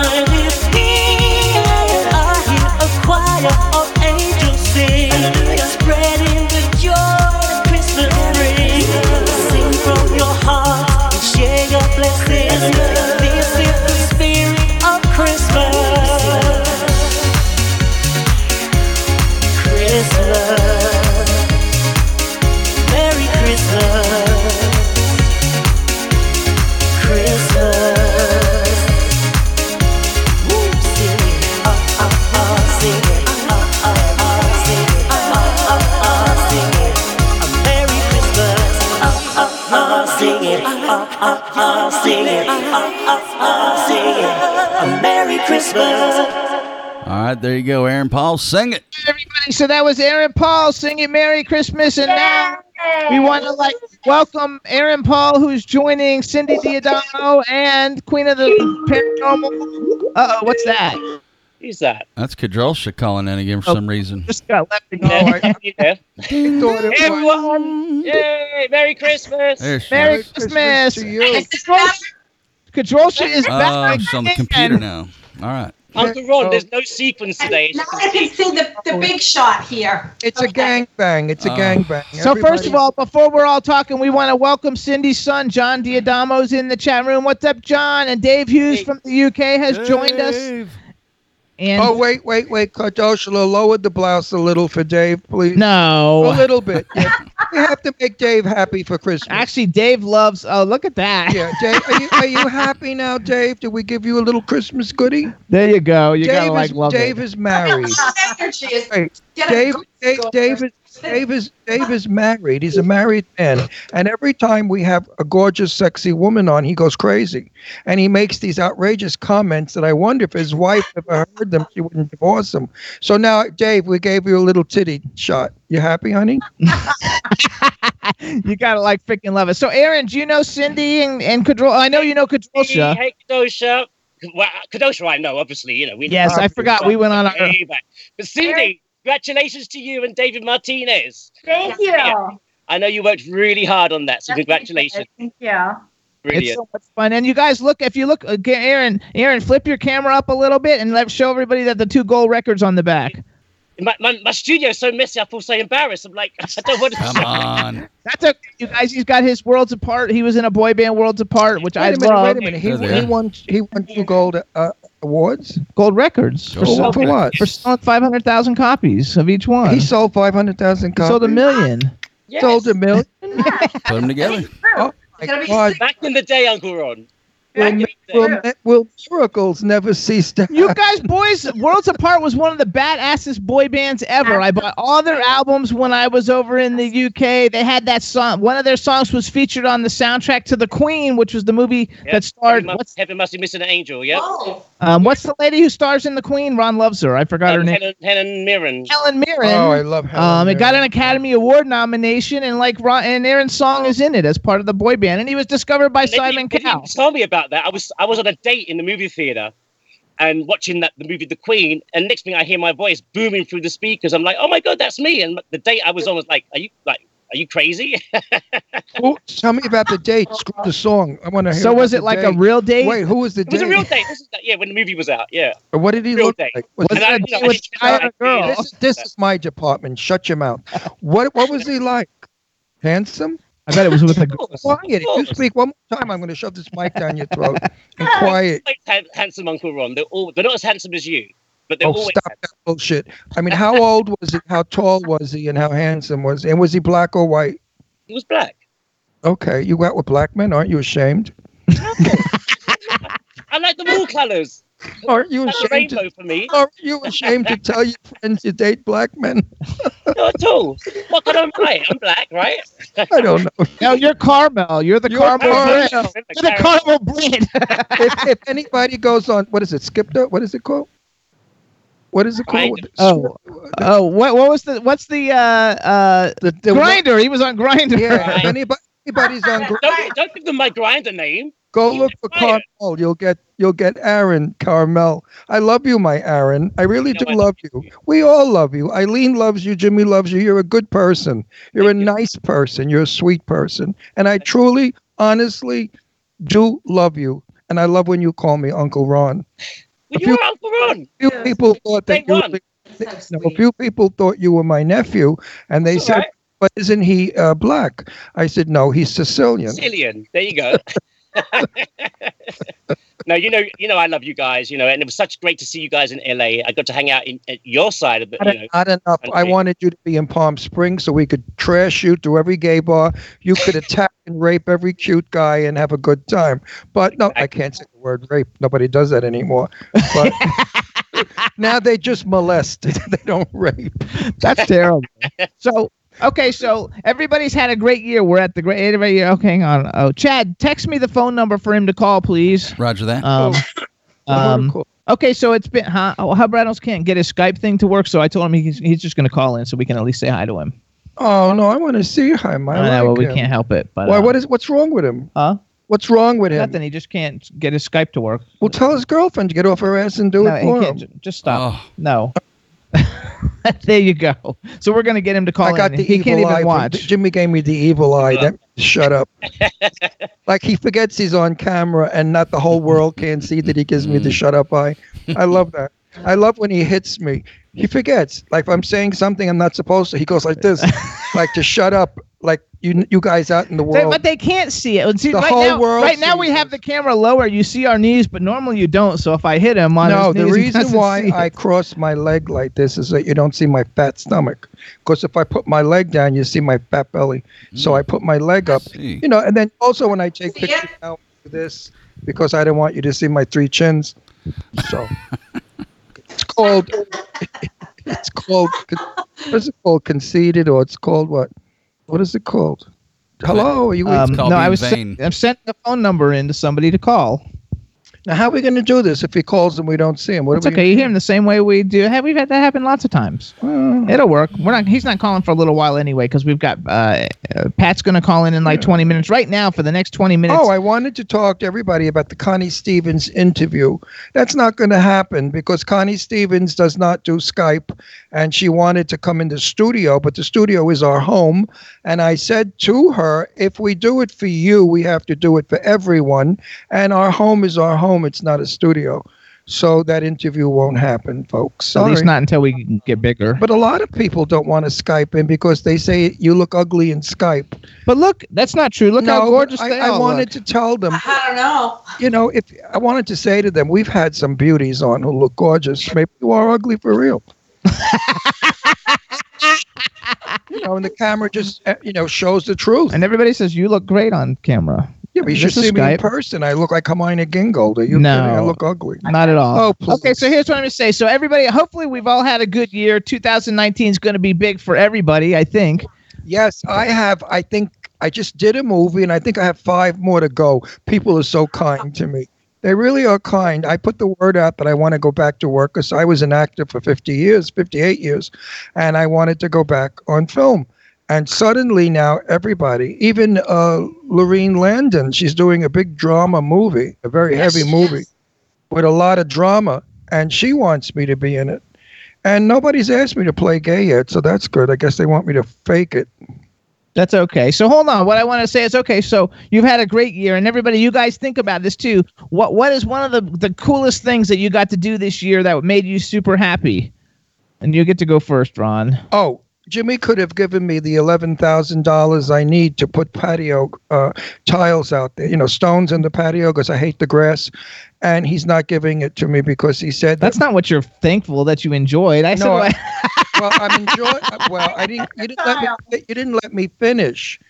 Uh, uh, sing it. Uh, uh, uh, sing it. A Merry Christmas. All right, there you go, Aaron Paul. Sing it. everybody. So that was Aaron Paul singing "Merry Christmas," and now we want to like welcome Aaron Paul, who's joining Cindy D'Adamo and Queen of the Paranormal. Uh oh, what's that? Who's that? That's Kadrolsha calling in again for Oh. some reason. Just got left to go. Yeah, yeah. He thought it was. Everyone, yay! Merry Christmas! There she Merry is. Christmas. to you. Kadrolsha is Oh, back. she's on the computer now. All right. Uncle Ron, there's no sequence today. Now I can see the, the big shot here. It's a gang bang. It's a Oh. gang bang. So first of all, before we're all talking, we want to welcome Cindy's son, John D'Adamo's in the chat room. What's up, John? And Dave Hughes Hey. from the UK has joined us. Dave. And Oh wait, wait, wait, Kardoshla, lower the blouse a little for Dave, please. no, A little bit. Yeah. we have to make Dave happy for Christmas. actually, Dave loves. Oh, look at that. yeah, Dave, are you, are you happy now, Dave? Did we give you a little Christmas goodie? There you go. You Dave gotta like is love Dave it. is married. Energy is Wait, get a Dave, Dave. Dave, is, Dave is Dave is married. He's a married man, and every time we have a gorgeous, sexy woman on, he goes crazy, and he makes these outrageous comments that I wonder if his wife ever heard them, she wouldn't divorce him. So now, Dave, we gave you a little titty shot. You happy, honey? you gotta like freaking love it. So, Aaron, do you know Cindy and and Kadrol? I know you know Kadrolsha. Hey, Kadosha. Well, Kadosha, I know, obviously, you know. We Yes, I forgot. We went on our. Way. But Cindy, congratulations to you and David Martinez. Thank you. I know you worked really hard on that, so congratulations. Thank you. It's Brilliant. so much fun, and you guys look. If you look, again, Aaron, Aaron, flip your camera up a little bit and let show everybody that the two gold records on the back. My, my, my studio's so messy, I feel so embarrassed. I'm like, I don't want to Come on. That's okay, you guys. He's got his Worlds Apart. He was in a boy band Worlds Apart, which I Wait a minute, love. wait a minute. He, They're he won he won two gold uh, awards. Gold records for, Gold. sell- For what? for selling five hundred thousand copies of each one. He sold five hundred thousand He copies. sold a million. Yes. Sold a million. Put them together. Oh It's gonna be Back in the day, Uncle Ron. Will, Back in the day. will, will miracles never cease to happen? You guys, boys, Worlds Apart was one of the badassest boy bands ever. I bought all their albums when I was over in the UK. They had that song. One of their songs was featured on the soundtrack to The Queen, which was the movie Yep. that starred. Heaven must, What's, Heaven must be missing an angel, yeah? Oh, um, what's the lady who stars in The Queen? Ron loves her. I forgot her name. Helen, Helen Mirren. Helen Mirren. Oh, I love Helen Um, it got an Academy Award nomination, and like Ron and Aaron's song is in it as part of the boy band, and he was discovered by They Simon didn't- they didn't Cowell. Tell me about that. I was I was on a date in the movie theater, and watching that the movie The Queen, and next thing I hear my voice booming through the speakers. I'm like, oh my god, that's me! And the date I was on was like, are you like, are you crazy? Who- tell me about the date. Screw the song. I want to hear. So was it like a real date? Wait, who was the it was date? a real date. This is yeah, when the movie was out. Yeah, What did he real look date. like? Was Was And it you know, date I with didn't guy know or I- girl? this, is, this is my department. Shut your mouth. What what was he like? Handsome? I bet it was with a girl. Quiet. If you speak one more time, I'm going to shove this mic down your throat. And quiet. Handsome Uncle Ron. They're all they're not as handsome as you, but they're Oh, always stop that bullshit. I mean, how old was he? How tall was he? And how handsome was he? And was he black or white? He was black. Okay, you go out with black men, aren't you ashamed? I like them all colours. Aren't you ashamed? To, rainbow for me. aren't you ashamed to tell your friends you date black men? Not at all. What color am I? I'm black, right? I don't know. No, you're Carmel. You're the You're Carmel Carmel. bread. You're the Carmel bread. if, if anybody goes on, what is it? Skipta? What is it called? What is it called? Oh, oh, what what was the what's the uh uh the, the Grindr? He was on Grindr. Yeah, if anybody, anybody's on. Gr- Don't, don't give them my Grindr name. Go look for Carmel. You'll get you'll get Aaron Carmel. I love you, my Aaron. I really do love you. We all love you. Eileen loves you. Jimmy loves you. You're a good person. You're a nice person. You're a sweet person. And I truly, honestly, do love you. And I love when you call me Uncle Ron. Well, you are Uncle Ron. few people thought that you one. no, a few people thought you were my nephew, and they It's said, all right. "But isn't he uh, black?" I said, "No, he's Sicilian." Sicilian. There you go. no, you know, you know, I love you guys. You know, and it was such great to see you guys in LA. I got to hang out in at your side of the. Not, You know, not enough. I wanted you to be in Palm Springs so we could trash you to every gay bar. You could attack and rape every cute guy and have a good time. But no, I can't say the word rape. Nobody does that anymore. But now they just molest. they don't rape. That's terrible. So okay, so everybody's had a great year. We're at the great everybody. Okay, hang on. Oh, Chad, text me the phone number for him to call, please. Roger that. Um, um, okay, so it's been huh? Oh, Hub Reynolds can't get his Skype thing to work, so I told him he's, he's just going to call in so we can at least say hi to him. Oh no, I want to see him. I I know, like well, we him. can't help it. But Why? uh, What is? What's wrong with him? Huh? What's wrong with him? Nothing. He just can't get his Skype to work. Well, tell his girlfriend to get off her ass and do No, it he for can't. him. Just stop. No. there you go. So we're going to get him to call. I got in. the he evil can't eye. even from- watch. Jimmy gave me the evil eye. That, shut up. like he forgets he's on camera and not the whole world can see that he gives me the mm. shut up eye. I love that. I love when he hits me. He forgets. Like if I'm saying something I'm not supposed to, he goes like this, like to shut up. Like you, you guys out in the They- world. but they can't see it. See, The right whole now, world right now we have the camera lower. You see our knees, but normally you don't. So if I hit him on no, his the knees, he reason why I cross my leg like this is that you don't see my fat stomach. Because if I put my leg down, you see my fat belly. So I put my leg up. You know, and then also when I take pictures now with this, because I don't want you to see my three chins. So it's called. It's called. What is it called? Conceited, or it's called what? What is it called? Hello, are you? Um, no, I was. sen- I'm sending a phone number in to somebody to call. Now, how are we going to do this if he calls and we don't see him? What It's are we okay. You hear him the same way we do. Have we've had that happen lots of times. It'll work. We're not. He's not calling for a little while anyway because we've got uh, uh, Pat's going to call in in like 20 minutes. Right now, for the next 20 minutes. Oh, I wanted to talk to everybody about the Connie Stevens interview. That's not going to happen because Connie Stevens does not do Skype and she wanted to come in the studio, but the studio is our home. And I said to her, if we do it for you, we have to do it for everyone. And our home is our home, it's not a studio. So that interview won't happen, folks. at least not until we get bigger. But a lot of people don't want to Skype in because they say you look ugly in Skype. But look, that's not true. Look how No, gorgeous I, they I all wanted look. to tell them. I don't know. You know, if I wanted to say to them, we've had some beauties on who look gorgeous. Maybe you are ugly for real. you know, and the camera just uh, you know shows the truth. And everybody says you look great on camera. Yeah, but you should is see me in person. I look like Hermione Gingold. Are you No. kidding? I look ugly. Not at all. Oh, please. okay, so here's what I'm going to say. So, everybody, hopefully, we've all had a good year. 2019 is going to be big for everybody, I think. Yes, I have. I think I just did a movie, and I think I have five more to go. People are so kind to me. They really are kind. I put the word out that I want to go back to work because I was an actor for 50 years, 58 years, and I wanted to go back on film. And suddenly now everybody, even uh, Laurene Landon, she's doing a big drama movie, a very Yes, heavy movie is. with a lot of drama, and she wants me to be in it. And nobody's asked me to play gay yet, so that's good. I guess they want me to fake it. That's okay. So hold on. What I want to say is okay. So you've had a great year, and everybody, you guys think about this too. What What is one of the the coolest things that you got to do this year that made you super happy? And you get to go first, Ron. Oh, Jimmy could have given me the eleven thousand dollars I need to put patio uh, tiles out there. You know, stones in the patio because I hate the grass, and he's not giving it to me because he said That's not what you're thankful that you enjoyed. I said, No, well, well, I'm enjoying. Well, I didn't. You didn't let me. You didn't let me finish.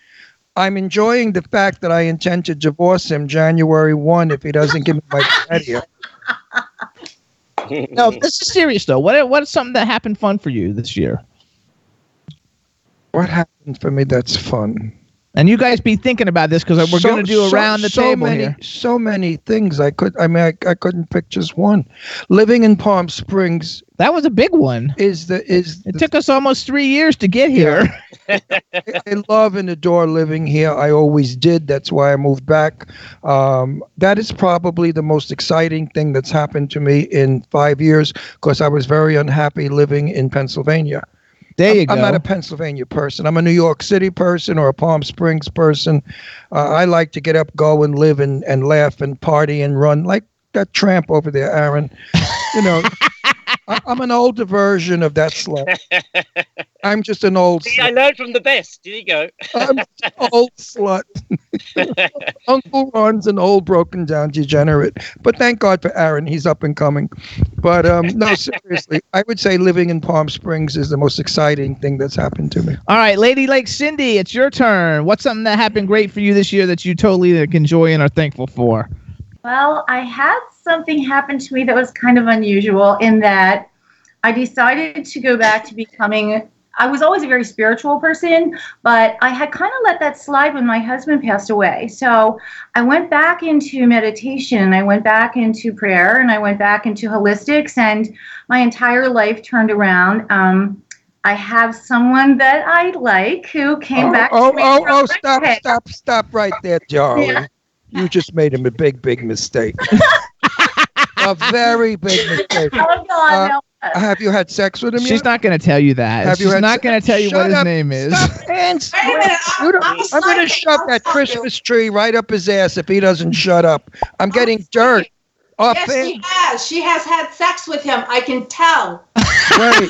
I'm enjoying the fact that I intend to divorce him January 1 if he doesn't give me my patio. No, this is serious though. What what is something that happened fun for you this year? What happened for me that's fun? And you guys be thinking about this because we're So- going to do so- around the so table many, here. So many things I could. I mean, I, I couldn't pick just one. Living in Palm Springs That was a big one. is the is. It took us almost three years to get here. I love and adore living here. I always did. That's why I moved back. Um, that is probably the most exciting thing that's happened to me in five years because I was very unhappy living in Pennsylvania. There you I'm, go. I'm not a Pennsylvania person. I'm a New York City person or a Palm Springs person. Uh, I like to get up, go and live and, and laugh and party and run like that tramp over there, Aaron. You know, I, I'm an older version of that slut. I'm just an old See, I learned from the best. There you go. I'm an old slut. Uncle Ron's an old, broken down degenerate. But thank God for Aaron. He's up and coming. But um, no, seriously, I would say living in Palm Springs is the most exciting thing that's happened to me. All right, Lady Lake Cindy, it's your turn. What's something that happened great for you this year that you totally like, enjoy and are thankful for? Well, I had something happen to me that was kind of unusual in that I decided to go back to becoming. I was always a very spiritual person, but I had kind of let that slide when my husband passed away. So I went back into meditation and I went back into prayer and I went back into holistics, and my entire life turned around. Um, I have someone that I like who came oh, back. oh, oh, oh, stop, Winnipeg. stop, stop right there, Charlie. Yeah. You just made him a big, big mistake. a very big mistake. Oh, God, Uh, no. Have you had sex with him She's yet? not going to tell you that. Have you She's had not se- going to tell you Shut what his up. name is. Stop, hands. Wait a minute. I'm, I'm going to sliding. shove I'll that stop you. Christmas tree right up his ass if he doesn't shut up. I'm getting dirt. Off Yes, in- she has. She has had sex with him. I can tell. Wait,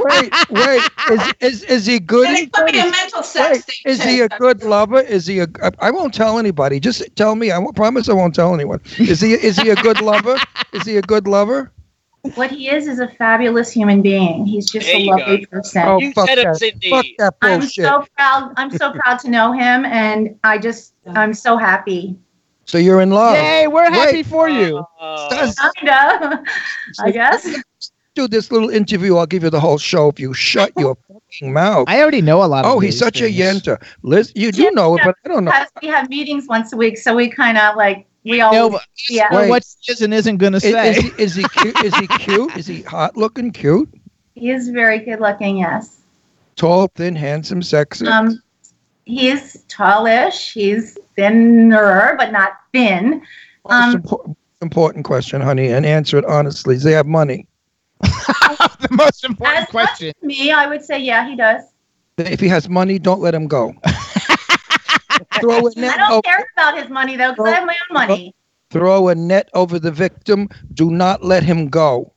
wait, wait. Is is is he good? And in it could be a bed? mental sex Wait, thing. is he a good lover? Is he a? I won't tell anybody. Just tell me. I won't promise. I won't tell anyone. Is he? Is he a good lover? Is he a good lover? What he is is a fabulous human being. He's just There a lovely go. person. Oh, You fuck said it, that. Sydney. Fuck that I'm so proud. I'm so proud to know him, and I just I'm so happy. So you're in love. Yay, we're happy Wait. for you. Uh, Kinda, I guess. do this little interview. I'll give you the whole show if you shut your fucking mouth. I already know a lot of Oh, he's these such a things. yenta. Liz, you do Yeah, know it, but I don't know. We have meetings once a week, so we kind of like we all No, yeah. know Wait. what she is and isn't going to say. is he, is he cute? Is he cute? Is he hot looking, cute, He is very good looking. Yes. tall, thin, handsome, sexy? Um, he's tallish. He's thinner, but not thin. Most um, impor- important question, honey, and answer it honestly. Does he have money? the most important As question. as me, I would say yeah, he does. If he has money, don't let him go. throw a I net. don't Over, care about his money though, because I have my own money. throw a net over the victim. Do not let him go.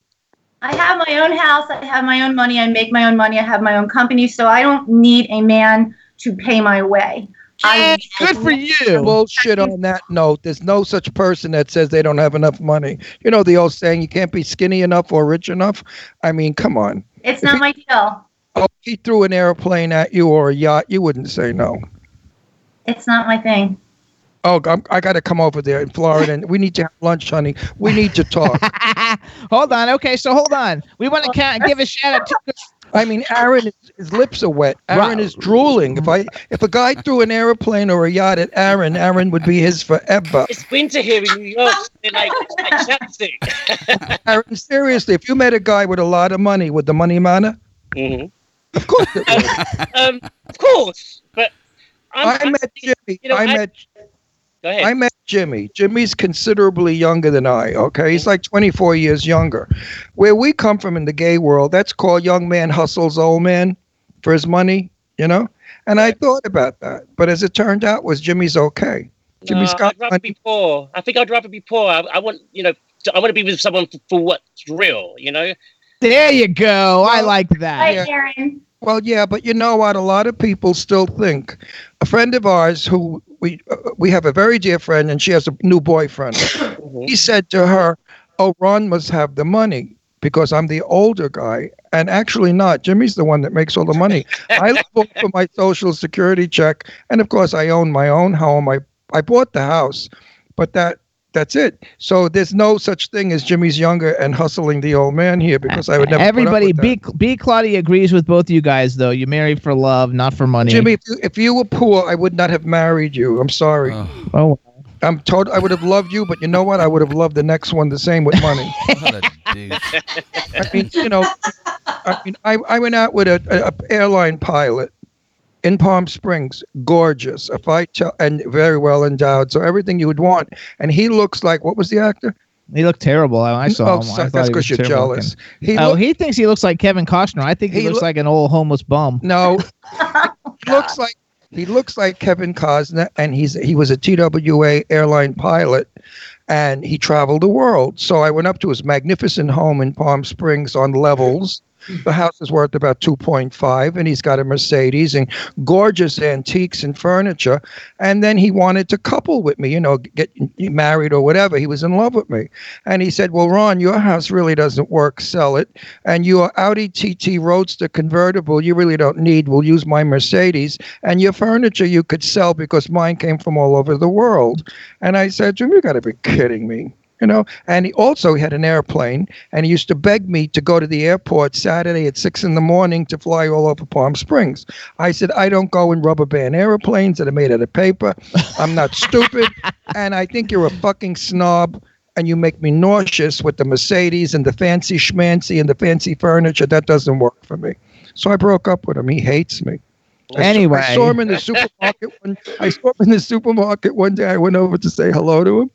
I have my own house. I have my own money. I make my own money. I have my own company, so I don't need a man to pay my way. I good for you. Bullshit on that note. There's no such person that says they don't have enough money. You know the old saying, you can't be skinny enough or rich enough? I mean, come on. It's not my deal. Oh, if he threw an airplane at you or a yacht, you wouldn't say no. It's not my thing. Oh, I'm, I got to come over there in Florida, and we need to have lunch, honey. We need to talk. hold on. Okay, so hold on. We want to count, give a shout out to. I mean, Aaron, his, his lips are wet. Aaron Right. is drooling. If I if a guy threw an airplane or a yacht at Aaron, Aaron would be his forever. it's winter here in New York. They're like, it's like. Aaron, seriously, if you met a guy with a lot of money, would the money matter? hmm Of course it would. um, of course, but I'm, I I'm- met Jimmy. you know, I I- met Go ahead. I met Jimmy. Jimmy's considerably younger than I, okay? He's like 24 years younger. Where we come from in the gay world, that's called young man hustles old man for his money, you know? And I thought about that. But as it turned out, was Jimmy's okay. Jimmy's no, got I'd rather money. be poor. I think I'd rather be poor. I, I want, you know, to- I want to be with someone for, for what's real, you know? There you go. I like that. Hi, Yeah. Aaron. Well, yeah, but you know what? A lot of people still think. A friend of ours who we uh, we have a very dear friend, and she has a new boyfriend. he said to her, "Oh, Ron must have the money." because I'm the older guy. And actually, not. Jimmy's the one that makes all the money. I live off for my social security check, and of course, I own my own home. I I bought the house, but that that's it. So there's no such thing as Jimmy's younger and hustling the old man here because I would never. put up Everybody, with that. B, B. Claudia agrees with both of you guys, though. You married for love, not for money. Jimmy, if you, if you were poor, I would not have married you. I'm sorry. Oh. I'm told I would have loved you, but you know what? I would have loved the next one the same with money. What a douche. I mean, you know, I mean, I, I went out with a, a, a airline pilot in Palm Springs, gorgeous, a fight tell, and very well endowed, so everything you would want. And he looks like what was the actor? He looked terrible. I, I saw Oh, him. so- I that's thought he 'cause was you're jealous. He oh, look- he thinks he looks like Kevin Costner. I think he, He looks look- like an old homeless bum. No, he looks like he looks like Kevin Costner, and he's he was a TWA airline pilot, and he traveled the world. So I went up to his magnificent home in Palm Springs on levels. The house is worth about 2.5 and he's got a Mercedes and gorgeous antiques and furniture and then he wanted to couple with me, you know, get married or whatever. He was in love with me. And he said, "Well, Ron, your house really doesn't work. Sell it. And your Audi TT Roadster convertible, you really don't need. We'll use my Mercedes. And your furniture you could sell because mine came from all over the world." And I said, "Jim, you got to be kidding me." You know and he also had an airplane and he used to beg me to go to the airport saturday at six in the morning to fly all over palm springs i said i don't go in rubber band airplanes that are made out of paper i'm not stupid and i think you're a fucking snob and you make me nauseous with the mercedes and the fancy schmancy and the fancy furniture that doesn't work for me so i broke up with him he hates me Anyway. I saw him in the supermarket. One, I saw him in the supermarket one day. I went over to say hello to him.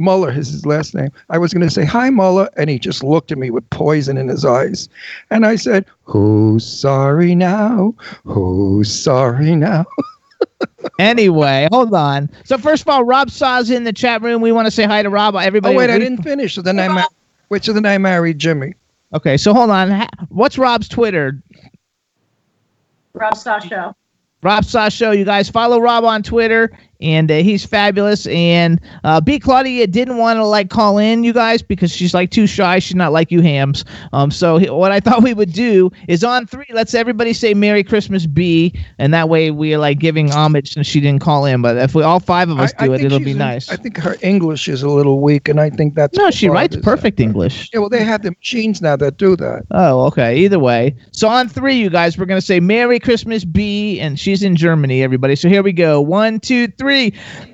Muller is his last name. I was going to say, Hi, Muller. And he just looked at me with poison in his eyes. And I said, Who's sorry now? Who's sorry now? Anyway, hold on. So first of all, Rob Saw's in the chat room. We want to say hi to Rob. Everybody. oh, wait, I we- didn't finish. So then I, ma- wait, so then I married Jimmy. Okay, so hold on. What's Rob's Twitter? Rob Saw Show. Rob Saw Show. You guys follow Rob on Twitter, and uh, he's fabulous. And uh, B Claudia didn't want to like call in, you guys, because she's like too shy. She's not like you hams. Um, so he- what I thought we would do is on three, let's everybody say Merry Christmas, B, and that way we are like giving homage since she didn't call in. But if we all five of us I- I do it, it'll be nice. I think her English is a little weak, and I think that's. no, she writes perfect English. Yeah, well, they have the machines now that do that. Oh, okay. Either way. So on three, you guys, we're gonna say Merry Christmas, B, and she's in Germany, everybody. So here we go. One, two, three.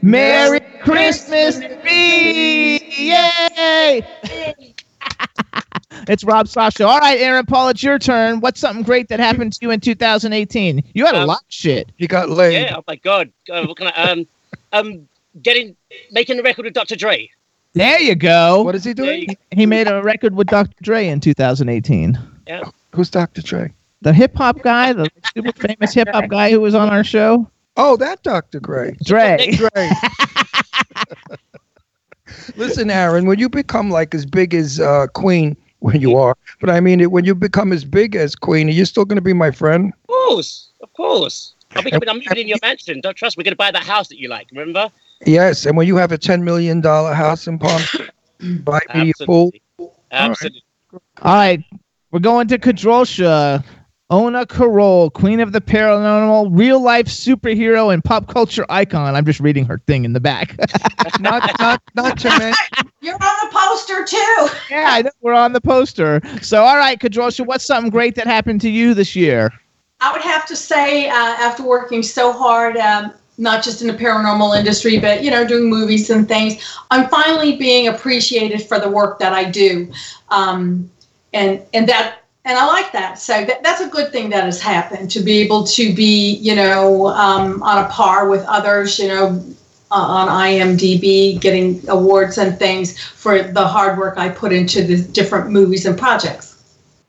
Merry Christmas, B! Yay! it's Rob Sasha. All right, Aaron Paul, it's your turn. What's something great that happened to you in 2018? You had a Um, lot of shit. You got laid. Yeah. Oh my god. Uh, what can I? Um, um, getting making the record with Dr. Dre. There you go. What is he doing? He made a record with Dr. Dre in 2018. Yeah. Who's Dr. Dre? The hip hop guy, the super famous hip hop guy who was on our show. Oh, that Dr. Gray. Dre. Dre. Listen, Aaron, when you become like as big as uh, Queen, when you are, but I mean, it, when you become as big as Queen, are you still going to be my friend? Of course. Of course. I'll be coming. I'm moving in your mansion. Don't trust. We're gonna buy that house that you like. Remember? Yes, and when you have a ten million dollar house in Palm, Springs, buy me a pool. Absolutely. Absolutely. All right, we're going to Kadrolsha. Ona Carole, queen of the paranormal, real life superhero and pop culture icon. I'm just reading her thing in the back. Not, not, not to mention. You're on the poster too. yeah, I know we're on the poster. So, all right, Kadrolsha, what's something great that happened to you this year? I would have to say, uh, after working so hard, um, not just in the paranormal industry, but you know, doing movies and things, I'm finally being appreciated for the work that I do, um, and and that and I like that. So that, that's a good thing that has happened to be able to be, you know, um, on a par with others, you know. Uh, on IMDb, getting awards and things for the hard work I put into the different movies and projects.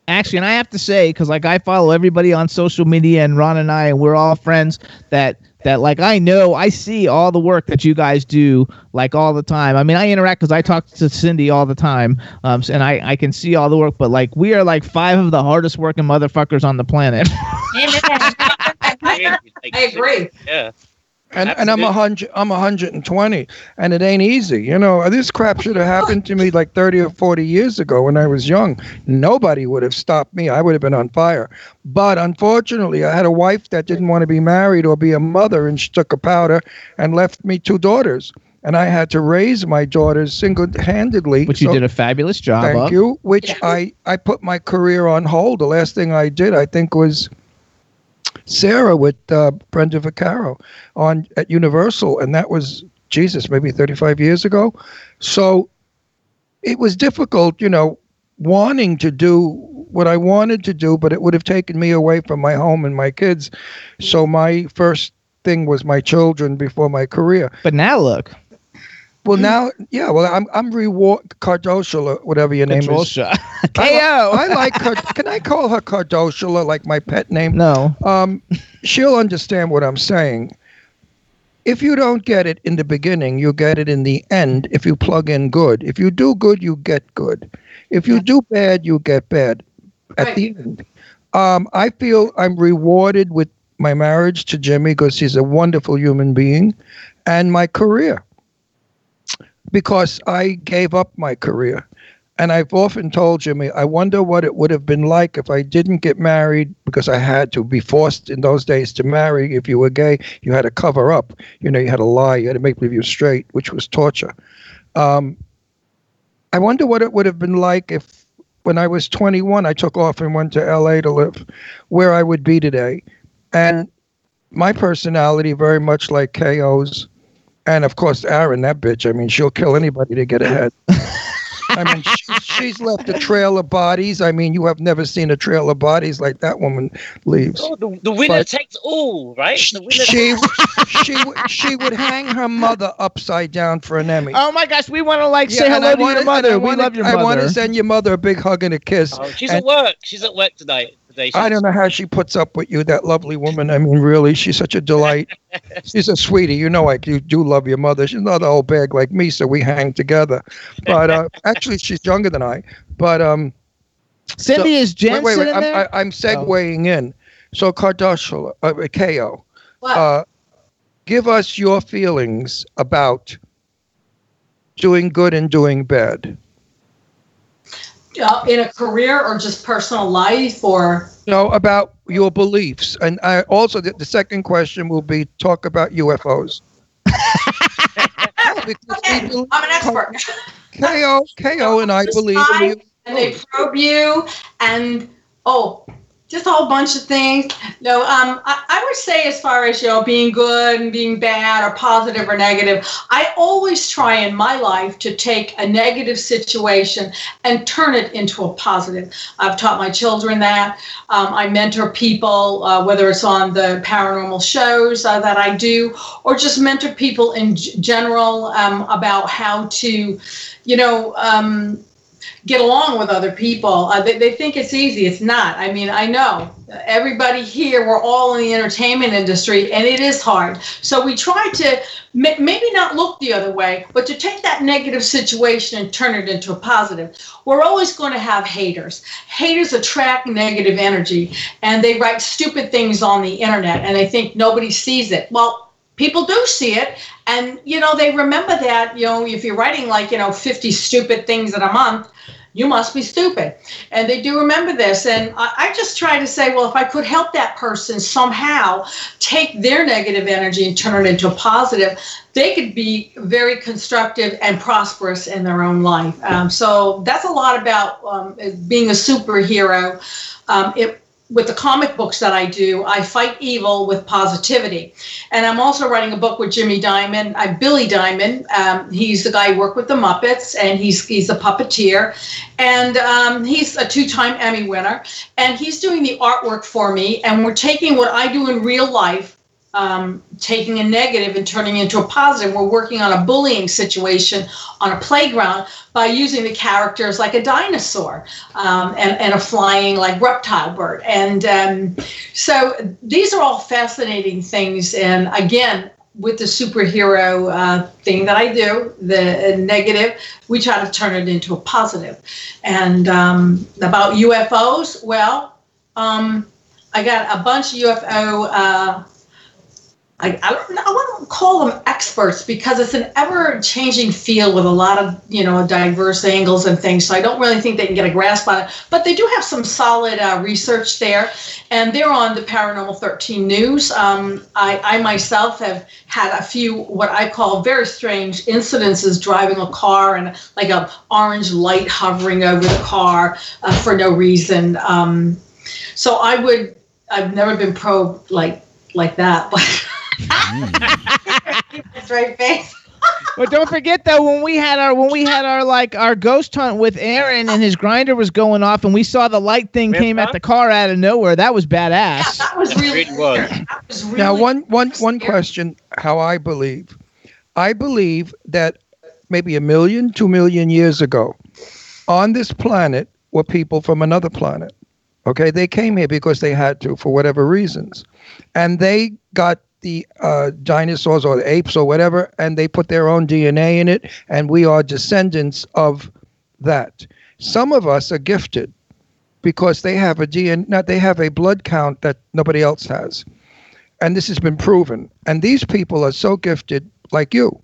Actually, and I have to say, because like I follow everybody on social media, and Ron and I, and we're all friends. That that like I know, I see all the work that you guys do, like all the time. I mean, I interact because I talk to Cindy all the time, um, and I I can see all the work. But like, we are like five of the hardest working motherfuckers on the planet. I agree. Yeah. And, and I'm a hundred, I'm a hundred and twenty, and it ain't easy. You know, this crap should have happened to me like thirty or forty years ago when I was young. Nobody would have stopped me. I would have been on fire. But unfortunately, I had a wife that didn't want to be married or be a mother, and she took a powder and left me two daughters. And I had to raise my daughters single-handedly. Which you So- did a fabulous job Thank of. you. Which I I put my career on hold. The last thing I did, I think, was Sara with uh, Brenda Vaccaro on at Universal, and that was Jesus, maybe 35 years ago. So it was difficult, you know, wanting to do what I wanted to do, but it would have taken me away from my home and my kids. So my first thing was my children before my career. But now look. Well, now, yeah. Well, I'm I'm reward Cardoshula, whatever your name is. Cardoshula. I, KO. I like her. Can I call her Cardoshula like my pet name? No. Um, she'll understand what I'm saying. If you don't get it in the beginning, you get it in the end. If you plug in good, if you do good, you get good. If you do bad, you get bad. At the end, um, I feel I'm rewarded with my marriage to Jimmy because he's a wonderful human being, and my career because I gave up my career. And I've often told Jimmy, I wonder what it would have been like if I didn't get married because I had to be forced in those days to marry. If you were gay, you had to cover up. You know, you had to lie, you had to make believe you were straight, which was torture. Um, I wonder what it would have been like if, when I was 21, I took off and went to LA to live, where I would be today. And my personality, very much like KO's, and of course, Aaron, that bitch, I mean, she'll kill anybody to get ahead. I mean, she, she's left a trail of bodies. I mean, you have never seen a trail of bodies like that woman leaves. Oh, the, the winner But- takes all, right? The winner She, she, would- she would hang her mother upside down for an Emmy. Oh my gosh, we want to like say Yeah, and hello I to wanna- your mother. We wanna- love your mother. I want to send your mother a big hug and a kiss. Oh, she's And at work. She's at work tonight. Today. I don't know how she puts up with you, that lovely woman. I mean, really, she's such a delight. she's a sweetie. You know, like you do love your mother. She's not an old bag like me, so we hang together. But uh, actually, she's younger than I. But um, Cindy, is Jen wait, wait, wait. sitting I'm, there? I, I'm segueing in. So, Kardashian, uh, KO, uh, give us your feelings about doing good and doing bad. Uh, in a career or just personal life or No, about your beliefs. And I also, the, the second question will be talk about UFOs. okay, I'm an expert. KO, KO, and I believe in you. and they probe you and oh just a whole bunch of things. No um I, I would say as far as you know being good and being bad or positive or negative i always try in my life to take a negative situation and turn it into a positive. I've taught my children that. Um, i mentor people uh, whether it's on the paranormal shows uh, that i do or just mentor people in g- general um, about how to you know um, get along with other people. Uh, they, they think it's easy. It's not. I mean, I know everybody here, we're all in the entertainment industry and it is hard. So we try to ma- maybe not look the other way, but to take that negative situation and turn it into a positive. We're always going to have haters. Haters attract negative energy and they write stupid things on the internet and they think nobody sees it. Well, people do see it and you know they remember that you know if you're writing like you know 50 stupid things in a month you must be stupid. And they do remember this and I, I just try to say well if i could help that person somehow take their negative energy and turn it into a positive they could be very constructive and prosperous in their own life. Um, so that's a lot about um, being a superhero. Um, it, with the comic books that I do, I fight evil with positivity. And I'm also writing a book with Jimmy Diamond, uh, Billy Diamond. Um, he's the guy who worked with the Muppets, and he's he's a puppeteer, and um, he's a two-time Emmy winner. And he's doing the artwork for me, and we're taking what I do in real life. Um, taking a negative and turning into a positive. We're working on a bullying situation on a playground by using the characters like a dinosaur um, and, and a flying like reptile bird. And um, so these are all fascinating things. And again, with the superhero uh, thing that I do, the uh, negative, we try to turn it into a positive. And um, about UFOs, well, um, I got a bunch of UFO uh, I, I don't I wouldn't call them experts because it's an ever changing field with a lot of, you know, diverse angles and things. So I don't really think they can get a grasp on it. But they do have some solid uh, research there. And they're on the Paranormal 13 News. Um, I, I myself have had a few what I call very strange incidences driving a car and like a orange light hovering over the car uh, for no reason. Um, so I would, I've never been pro like like that, but that's right face. But don't forget though, when we had our when we had our like our ghost hunt with Aaron and his Grindr was going off and we saw the light thing came at the car out of nowhere. That was badass. That was really, was. that was really Now, one, one, one question how I believe. I believe that maybe a million, two million years ago, on this planet were people from another planet. Okay, they came here because they had to for whatever reasons, and they got the uh, dinosaurs or the apes or whatever, and they put their own DNA in it, and we are descendants of that. Some of us are gifted because they have a DNA, they have a blood count that nobody else has, and this has been proven. And these people are so gifted, like you.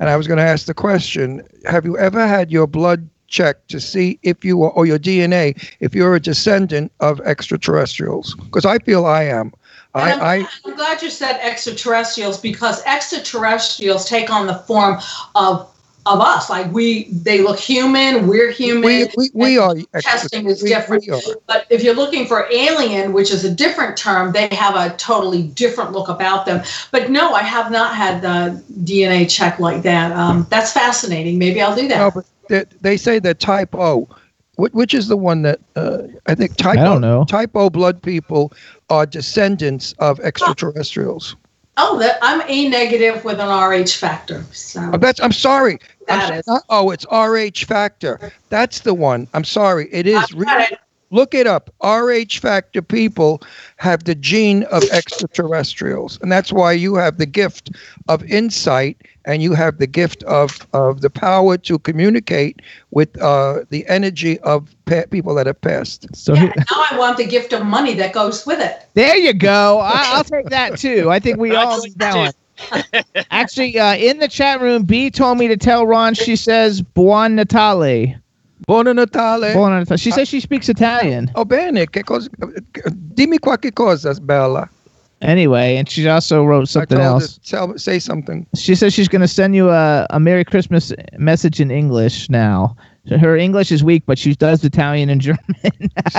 And I was going to ask the question: Have you ever had your blood checked to see if you are, or your DNA, if you're a descendant of extraterrestrials? Because I feel I am. I, And I I'm, I'm glad you said extraterrestrials because extraterrestrials take on the form of of us. Like we, they look human. We're human. we, we, we are testing is we- different. we. But if you're looking for alien, which is a different term, they have a totally different look about them. But no, I have not had the DNA check like that. Um, that's fascinating. Maybe I'll do that. No, but they, they say that type O, which is the one that uh, I think type I don't O, know. type O blood people are descendants of extraterrestrials. Oh, that I'm A negative with an RH factor. So Uh, that's I'm sorry. I'm That so- is- not- oh, it's RH factor. That's the one. I'm sorry. It is. I've got really- it. Look it up. RH factor people have the gene of extraterrestrials, and that's why you have the gift of insight, and you have the gift of of the power to communicate with uh, the energy of pa- people that have passed. So Yeah, now I want the gift of money that goes with it. there you go. I, I'll take that too. I think we all need that one. Actually, uh, in the chat room, B told me to tell Ron. She says "Buon Natale." Buon Natale. Buon Natale. She ah. says she speaks Italian. Oh bene, che cosa? Dimmi qualche cosa, Bella. Anyway, and she also wrote something I told else. her, tell, say something. She says she's going to send you a, a Merry Christmas message in English now. Her English is weak, but she does Italian and German.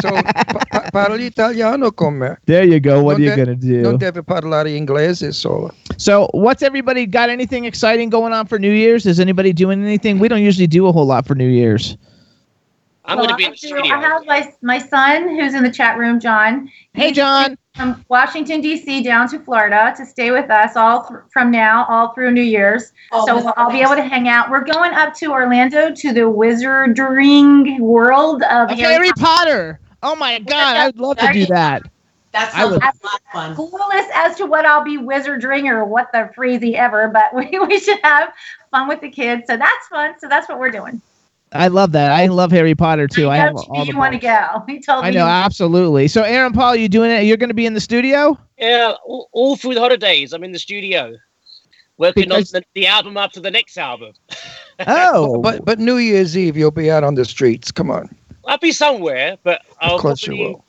So, pa- pa- parli italiano con me. there you go. What Non are you de- going to Non do? deve parlare inglese solo. So, what's everybody got? Anything exciting going on for New Year's? Is anybody doing anything? We don't usually do a whole lot for New Year's. I'm Well, going to be in the studio. I have my, my son who's in the chat room, John. Hey, He's John. From Washington, D.C. down to Florida to stay with us all th- from now, all through New Year's. Oh, so I'll be able to hang out. We're going up to Orlando to the wizarding world of Harry, Harry Potter. Oh my God, I would love to do that. That's I would- like a lot of fun. clueless as to what I'll be wizarding or what the freezy ever, but we, we should have fun with the kids. So that's fun. So that's what we're doing. I love that. I love Harry Potter too. I, I have all the you want to go. He told I me. know, absolutely. So, Aaron Paul, you doing it? You're going to be in the studio? Yeah, all, all through the holidays, I'm in the studio working Because- on the, the album after the next album. Oh, But but New Year's Eve you'll be out on the streets. Come on, I'll be somewhere, but I'll of course you will.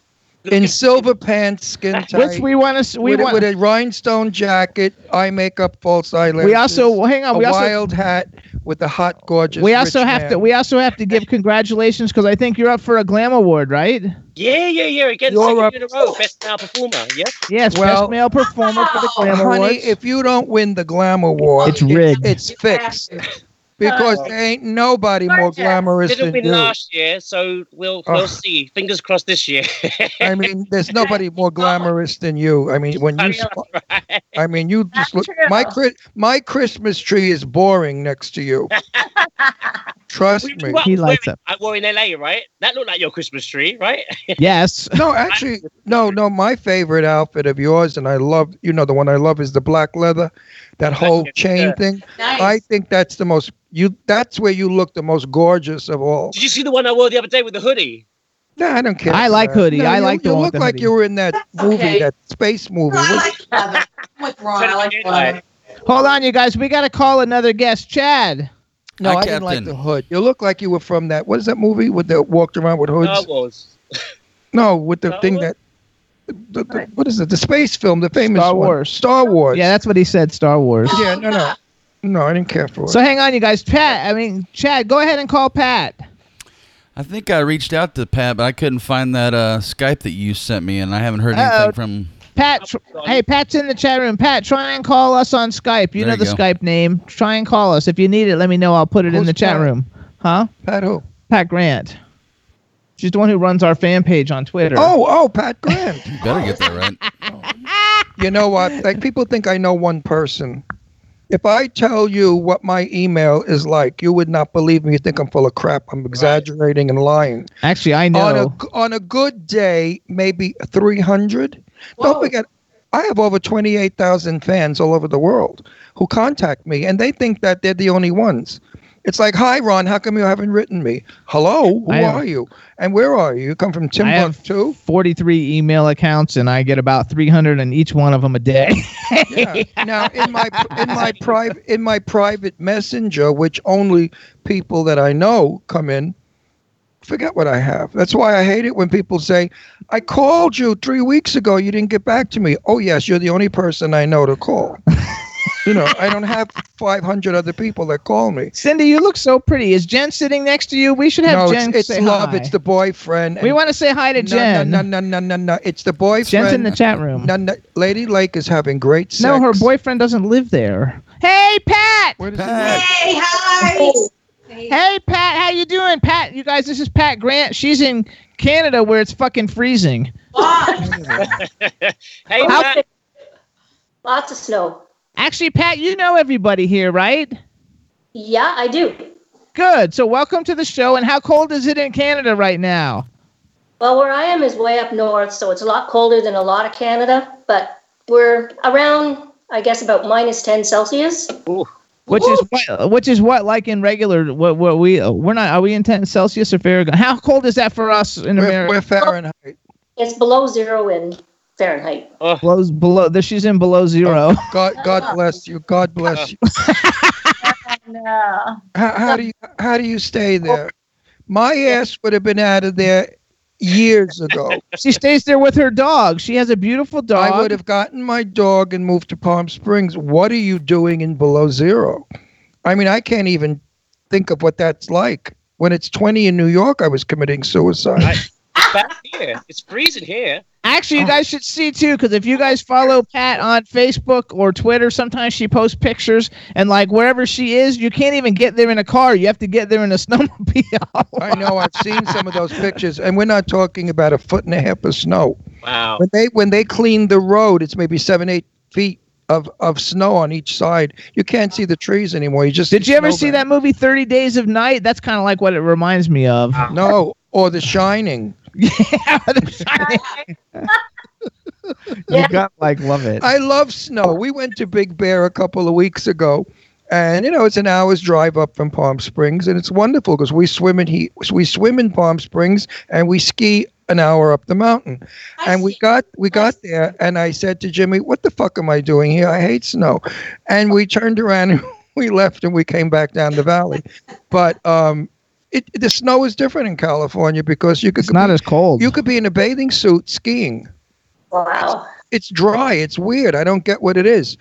In silver pants, skin which tight, we want to. We with, a, want. with a rhinestone jacket, eye makeup, false eyelashes. we also hang on. a We also wild hat with a hot, gorgeous. we also rich have man. to. We also have to give congratulations because I think you're up for a Glam Award, right? Yeah, yeah, yeah. Again, You're second up- in a row, best male performer. Yeah. Yes, Well- best male performer for the Glam Honey, Awards. if you don't win the Glam Award, It's rigged. It's fixed to. Because Oh. there ain't nobody more glamorous Didn't than win you. last year, so we'll Oh. we'll see. Fingers crossed this year. I mean, there's nobody more glamorous than you. I mean, when you, I sp- right? I mean, you That's just look. true. My Chri- my Christmas tree is boring next to you. Trust We- me. what He I was lights wearing- I wore in LA, right? That looked like your Christmas tree, right? yes. No, actually, no, no. My favorite outfit of yours, and I love, you know, the one I love is the black leather, that whole Yeah. chain thing. Nice. I think that's the most you. That's where you look the most gorgeous of all. Did you see the one I wore the other day with the hoodie? No, I don't care. I like that. Hoodie. No, I you, like the You one look the like hoodie. you were in that movie, Okay. that space movie. I like Heather. I'm. I like Heather. Hold on, you guys. We got to call another guest, Chad. no, Hi, I didn't like the hood. You look like you were from that. What is that movie with the walked around with hoods? Star Wars. No, with the Star thing Wars? that. The, the, what is it? The space film, the famous Star one. Wars. Star Wars. Yeah, that's what he said. Star Wars. Yeah, no, no, no. I didn't care for it. So hang on, you guys. Pat. I mean, Chad. Go ahead and call Pat. I think I reached out to Pat, but I couldn't find that uh, Skype that you sent me, and I haven't heard Uh-oh. anything from. Pat. Tr- hey, Pat's in the chat room. Pat, try and call us on Skype. You There know you the go. Skype name. Try and call us. If you need it, let me know. I'll put it in Who's the chat room. Huh? Pat who? Pat Grant. She's the one who runs our fan page on Twitter. Oh, oh, Pat Grant. You better get that right. you know what? Like people think I know one person. If I tell you what my email is like, you would not believe me. You think I'm full of crap. I'm exaggerating and lying. Actually, I On know. a on a good day, maybe 300. Don't forget, I have over 28,000 fans all over the world who contact me, and they think that they're the only ones. It's like, hi, Ron, how come you haven't written me? Hello, who have- are you? And where are you? You come from I have Timbuktu? 43 email accounts, and I get about 300 in each one of them a day. Yeah. Now, in my in my private in my private messenger, which only people that I know come in, forget what I have. That's why I hate it when people say, "I called you three weeks ago. You didn't get back to me." Oh yes, you're the only person I know to call. you know, I don't have 500 other people that call me. Cindy, you look so pretty. Is Jen sitting next to you? We should have no, Jen it's, it's say love. hi. It's the boyfriend. we want to say hi to no, Jen. No, no, no, no, no, no. It's the boyfriend. Jen's in the chat room. No, no, Lady Lake is having great sex. No, her boyfriend doesn't live there. Hey, Pat. Where does he Pat. live? Hey, hi. Hey, Pat. How you doing, Pat? You guys, this is Pat Grant. She's in Canada where it's fucking freezing. Hey, How- Matt. Lots of snow. Actually, Pat, you know everybody here, right? Yeah, I do. Good. So welcome to the show. And how cold is it in Canada right now? Well, where I am is way up north, so it's a lot colder than a lot of Canada, but we're around, I guess, about minus 10 Celsius. Ooh. Which is what? Which is what? Like in regular? What? What we? We're not. Are we in 10 Celsius or Fahrenheit? How cold is that for us in We're, America? we're Fahrenheit. It's below zero in Fahrenheit. below, below. there- She's in below zero. Oh, God, God bless you. God bless you. No. How, how do you how do you stay oh. there? My ass would have been out of there years ago. she stays there with her dog. She has a beautiful dog. I would have gotten my dog and moved to Palm Springs. What are you doing in below zero? I mean, I can't even think of what that's like. When it's 20 in New York, I was committing suicide. I- It's bad here. It's freezing here. Actually, you oh. guys should see too, because if you guys follow Pat on Facebook or Twitter, sometimes she posts pictures, and like wherever she is, you can't even get there in a car. You have to get there in a snowmobile. I know I've seen some of those pictures, and we're not talking about a foot and a half of snow. Wow. When they when they clean the road, it's maybe seven eight feet of of snow on each side. You can't see the trees anymore. You just Did you ever see snowbank. that movie Thirty Days of Night? That's kind of like what it reminds me of. No, or The Shining. Yeah, The Shining. you got like love it. I love snow. We went to Big Bear a couple of weeks ago, and you know it's an hour's drive up from Palm Springs, and it's wonderful because we swim in heat. we swim in Palm Springs and we ski an hour up the mountain. And we got we got there, and I said to Jimmy, "What the fuck am I doing here? I hate snow." And we turned around and we left, and we came back down the valley. But um, it, the snow is different in California because you could It's not be, as cold. you could be in a bathing suit skiing Wow. it's dry. It's weird. I don't get what it is.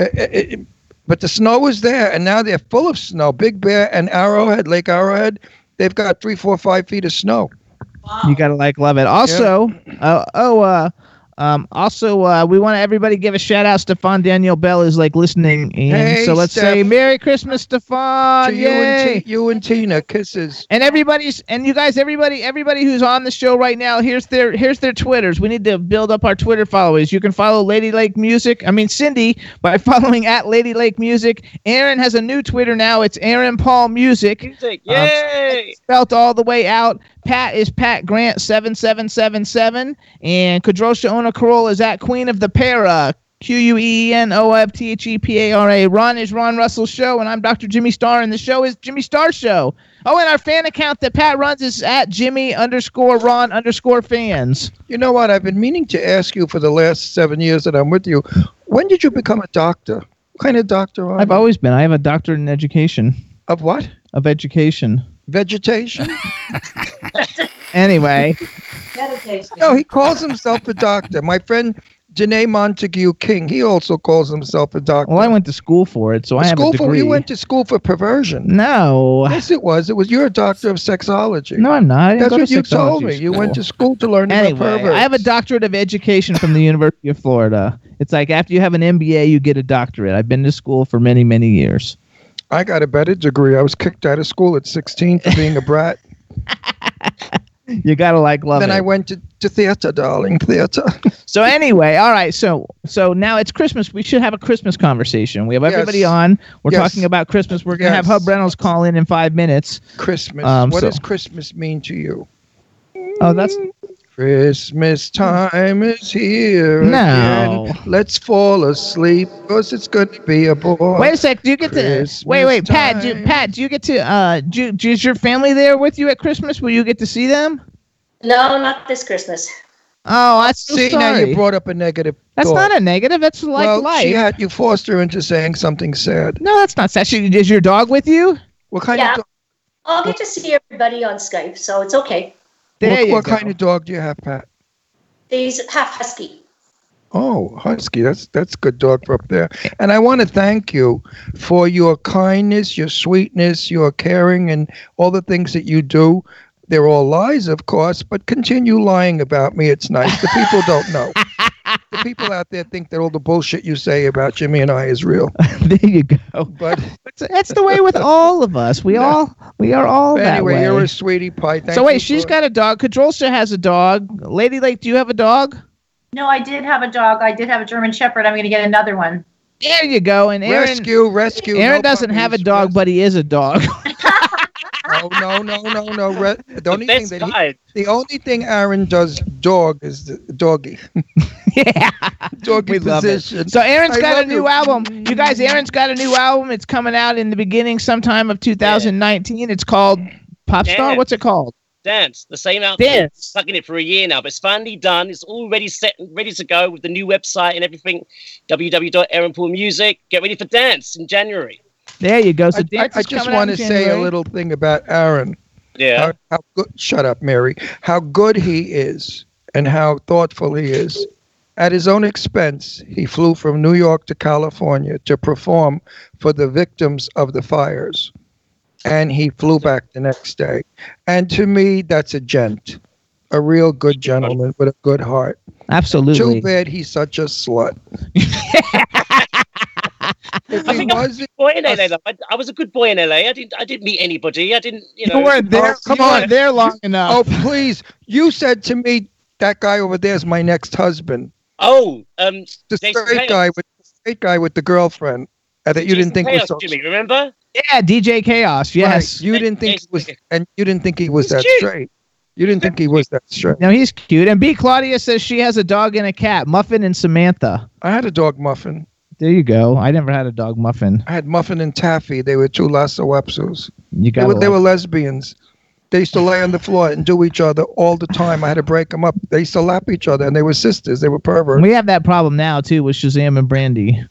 Uh, it- it- but the snow is there, and now they're full of snow. Big Bear and Arrowhead, Lake Arrowhead, they've got three, four, five feet of snow. You gotta like love it. Also, uh, oh, uh, um, also, uh, we want to everybody give a shout out. Stefan Daniel Bell is like listening, in. Hey, so let's Steph. say Merry Christmas, Stefan! to you and, T- you and Tina, kisses. And everybody's and you guys, everybody, everybody who's on the show right now, here's their here's their Twitters. We need to build up our Twitter followers. You can follow Ladylake Music. I mean Cindy by following at Lady Lake Music. Aaron has a new Twitter now. It's Aaron Paul Music. Music. Um, Yay! spelt all the way out. Pat is Pat Grant seven seven seven seven, and Kadrolsha Ona Carole is at Queen of the Para. Q U E N O F T H E P A R A. Ron is Ron Russell's show, and I'm Dr. Jimmy Star, and the show is Jimmy Star Show. Oh, and our fan account that Pat runs is at Jimmy underscore Ron underscore fans. You know what? I've been meaning to ask you for the last seven years that I'm with you. When did you become a doctor? What kind of doctor are I've you? always been. I have a doctorate in education. Of what? Of education. Vegetation? Anyway, Meditation. no, he calls himself a doctor. My friend Janae Montague King, he also calls himself a doctor. well, I went to school for it, so I have school a for degree. you went to school for perversion. no, Yes, it was. It was you're a doctor of sexology. no, I'm not. I That's what you told sexology me. You went to school to learn about Anyway, perverts. I have a doctorate of education from the University of Florida. It's like after you have an MBA, you get a doctorate. I've been to school for many, many years. I got a better degree. I was kicked out of school at 16 for being a brat. You gotta like love then it. I went to, to theater, darling, theater. so anyway, all right. So so now it's Christmas. We should have a Christmas conversation. We have everybody Yes. on. We're Yes. talking about Christmas. We're gonna have Hub Reynolds call in in five minutes. Christmas. Um, what so- does Christmas mean to you? Oh, that's Christmas time is here. No. Again. Let's fall asleep because it's going to be a boy. Wait a sec. Do you get to Christmas wait? Wait, Pat. Do. Pat, do you get to uh? Do, do, is your family there with you at Christmas? Will you get to see them? No, not this Christmas. Oh, that's so See, now you brought up a negative That's thought. not a negative. That's like well, life. she had you forced her into saying something sad. no, that's not sexual. Is your dog with you? What kind Yeah. of dog, I'll get to see everybody on Skype, so it's okay. There what, you what go. kind of dog do you have, Pat? He's half husky. Oh, husky. That's that's good dog for up there. And I want to thank you for your kindness, your sweetness, your caring, and all the things that you do. They're all lies, of course, but continue lying about me. It's nice. The people don't know. the people out there think that all the bullshit you say about Jimmy and I is real. there you go. But That's, that's the way with all of us. We all we are all that anyway, way. you're a sweetie pie. Thank so wait, you she's for- got a dog. Kadrolsha has a dog. Lady Lake, do you have a dog? No, I did have a dog. I did have a German Shepherd. I'm going to get another one. There you go. And Aaron, rescue, rescue. Aaron no doesn't have a puppies, dog, but he is a dog. Oh no no no no! Re- the only thing that he, the only thing Aaron does dog is the doggy. yeah, doggy we love it. position. So Aaron's I got a new you. album. You guys, Aaron's got a new album. It's coming out in the beginning sometime of 2019. It's called Pop Star. What's it called? Dance, the same outfit. Dance. Stuck in it for a year now, but it's finally done. It's already set, and ready to go with the new website and everything. www.aaronpaulmusic. Get ready for dance in January. There you go. So I, I, I just want to say a little thing about Aaron. Yeah. How, how good? Shut up, Mary. How good he is, and how thoughtful he is. At his own expense, he flew from New York to California to perform for the victims of the fires, and he flew back the next day. And to me, that's a gent, a real good gentleman with a good heart. Absolutely. Too bad he's such a slut. if I he think I'm a wasn't, good boy in LA. I, I was a good boy in LA. I didn't. I didn't meet anybody. I didn't. You You know. weren't there. Oh, come you weren't on. there long enough. oh please, you said to me that guy over there is my next husband. Oh, um, The straight Chaos. guy with the straight guy with the girlfriend uh, that you Jason didn't think Chaos, was so Jimmy. Remember? Yeah, DJ Chaos. Yes. Right. You didn't think he was, and you didn't think he was He's that cute. straight. You didn't think he was that straight. No, he's cute. And B. Claudia says she has a dog and a cat, Muffin and Samantha. I had a dog muffin. There you go. I never had a dog Muffin. I had muffin and taffy. They were two Lhasa Apsos. You They got were, they were lesbians. They used to lay on the floor and do each other all the time. I had to break them up. They used to lap each other, and they were sisters. They were perverts. We have that problem now too with Shazam and Brandy.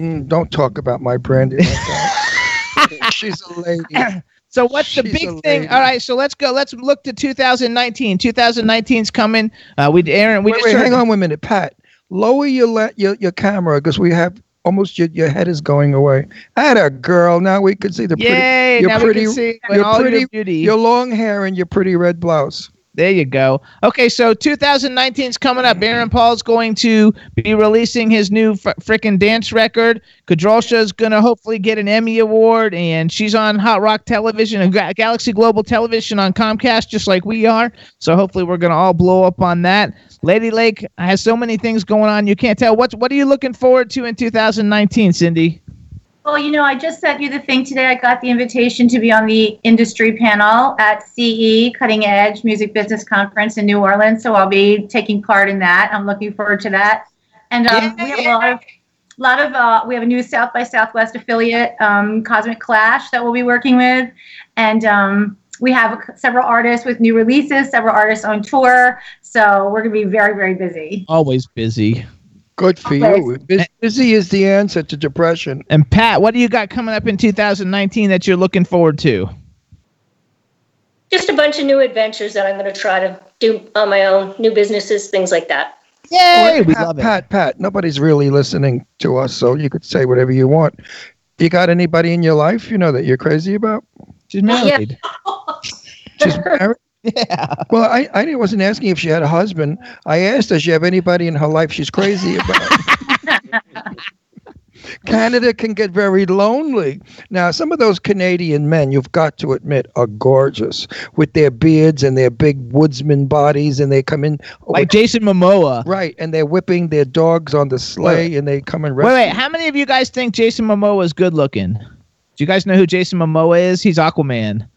Mm, don't talk about my Brandy like that. She's a lady. So what's the big thing? All right, so let's go. Let's look to 2019. 2019's coming. Uh, we Aaron. We wait, just wait, hang on one minute, Pat. Lower your le- your, your camera because we have almost your, your head is going away. I had a girl. Now we can see the pretty, Yay! your now pretty, we can see your pretty, your beauty. your long hair and your pretty red blouse. There you go. Okay, so 2019 is coming up. Aaron Paul's going to be releasing his new fr- frickin' dance record. Kadrolsha's going to hopefully get an Emmy Award, and she's on Hot Rock Television and Ga- Galaxy Global Television on Comcast, just like we are. So hopefully we're going to all blow up on that. Lady Lake has so many things going on, you can't tell. What's, what are you looking forward to in 2019, Cindy? Well, you know, I just sent you the thing today. I got the invitation to be on the industry panel at CE Cutting Edge Music Business Conference in New Orleans. So I'll be taking part in that. I'm looking forward to that. And um, we have a lot of, lot of, uh, we have a new South by Southwest affiliate, um, Cosmic Clash, that we'll be working with, and um, we have several artists with new releases, several artists on tour. So we're gonna be very, very busy. Always busy. Good for you. Busy is the answer to depression. And Pat, what do you got coming up in 2019 that you're looking forward to? Just a bunch of new adventures that I'm going to try to do on my own, new businesses, things like that. Yay, we Pat, love it. Pat, Pat, nobody's really listening to us, so you could say whatever you want. You got anybody in your life you know that you're crazy about? She's married. She's married? Yeah. Well, I, I wasn't asking if she had a husband. I asked, does she have anybody in her life she's crazy about? Canada can get very lonely. Now, some of those Canadian men, you've got to admit, are gorgeous with their beards and their big woodsman bodies, and they come in Like Jason Momoa. right, and they're whipping their dogs on the sleigh, and they come and Wait, wait. How many of you guys think Jason Momoa is good looking? Do you guys know who Jason Momoa is? He's Aquaman.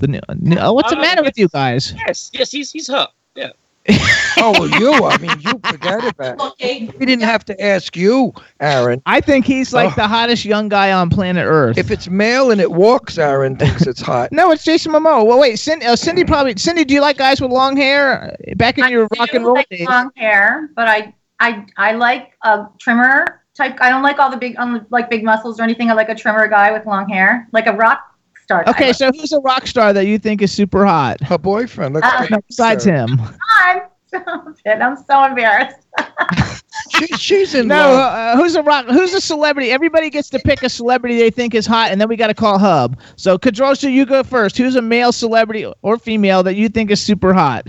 The new, new- oh, what's the Uh, matter with you guys? Yes, yes, he's he's hot. Yeah. oh, well, you. I mean, you forget about it. We didn't have to ask you, Aaron. I think he's like Oh. the hottest young guy on planet Earth. If it's male and it walks, Aaron thinks it's hot. no, it's Jason Momoa. Well, wait, Cindy, uh, Cindy probably. Cindy, do you like guys with long hair? Back in your rock and do roll like days. long hair, but I I I like a trimmer type. I don't like all the big um, like big muscles or anything. I like a trimmer guy with long hair, like a rock star. type. Okay, so who's a rock star that you think is super hot? Her boyfriend. Let's Uh, get- No, besides him. I'm so, I'm so embarrassed. She, she's in No, uh, who's a rock? Who's a celebrity? Everybody gets to pick a celebrity they think is hot, and then we got to call Hub. So, Kadrolsha, you go first. Who's a male celebrity or female that you think is super hot?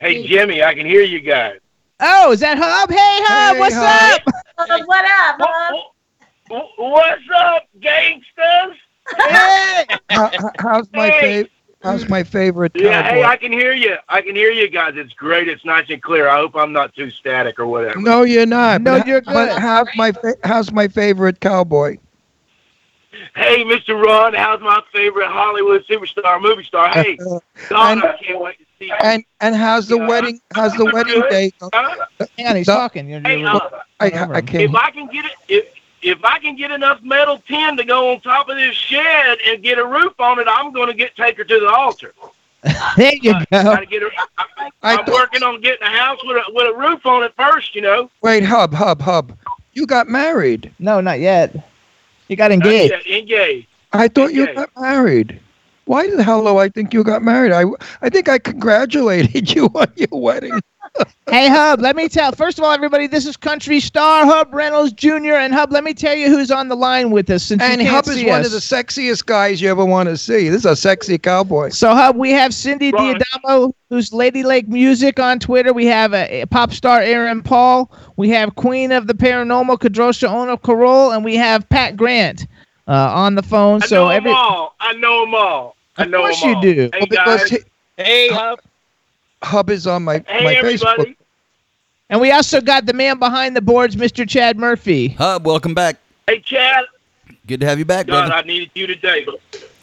Hey, Jimmy, I can hear you guys. Oh, is that Hub? Hey, Hub, Hey, what's Hub. up? Uh, what up? huh? Wh- What's up, gangsters? Hey. How, how's my Hey. fav- How's my favorite Yeah, hey. I can hear you. I can hear you guys. It's great. It's nice and clear. I hope I'm not too static or whatever. no, you're not. No, But- you're But good. how's my fa- how's my favorite cowboy? Hey, Mr. Ron, how's my favorite Hollywood superstar, movie star? Hey, God, And- I can't wait to see you. And and how's the Yeah, wedding? How's the wedding good. day? Uh, Hang on, he's talking. You're, hey, you're- uh, I, I, I can't. if I can get it, if if I can get enough metal tin to go on top of this shed and get a roof on it, I'm going to get take her to the altar. there you go. Gotta get her, I, thought- working on getting a house with a with a roof on it first. You know. Wait, hub, hub, hub. You got married. No, not yet. You got engaged. yet, engaged. I thought you got married. Why the hell do I think you got married? I, I think I congratulated you on your wedding. Hey, Hub, let me tell. First of all, everybody, this is Country Star Hub Reynolds Jr. And Hub, let me tell you who's on the line with us. Since And Hub is see one of the sexiest guys you ever want to see. This is a sexy cowboy. So, Hub, we have Cindy Right. D'Adamo, who's Ladylake Music on Twitter. We have a, pop star Aaron Paul. We have Queen of the Paranormal, Kadrolsha Ona Carole. And we have Pat Grant uh, on the phone. I so, know every. them all. I know them all. I Of know course them you do. Hey Well, because guys. he- Hey, Hub. Hub is on my, Hey my everybody. Facebook. And we also got the man behind the boards, Mr. Chad Murphy. Hub, welcome back. Hey Chad. Good to have you back, God, brother. I needed you today.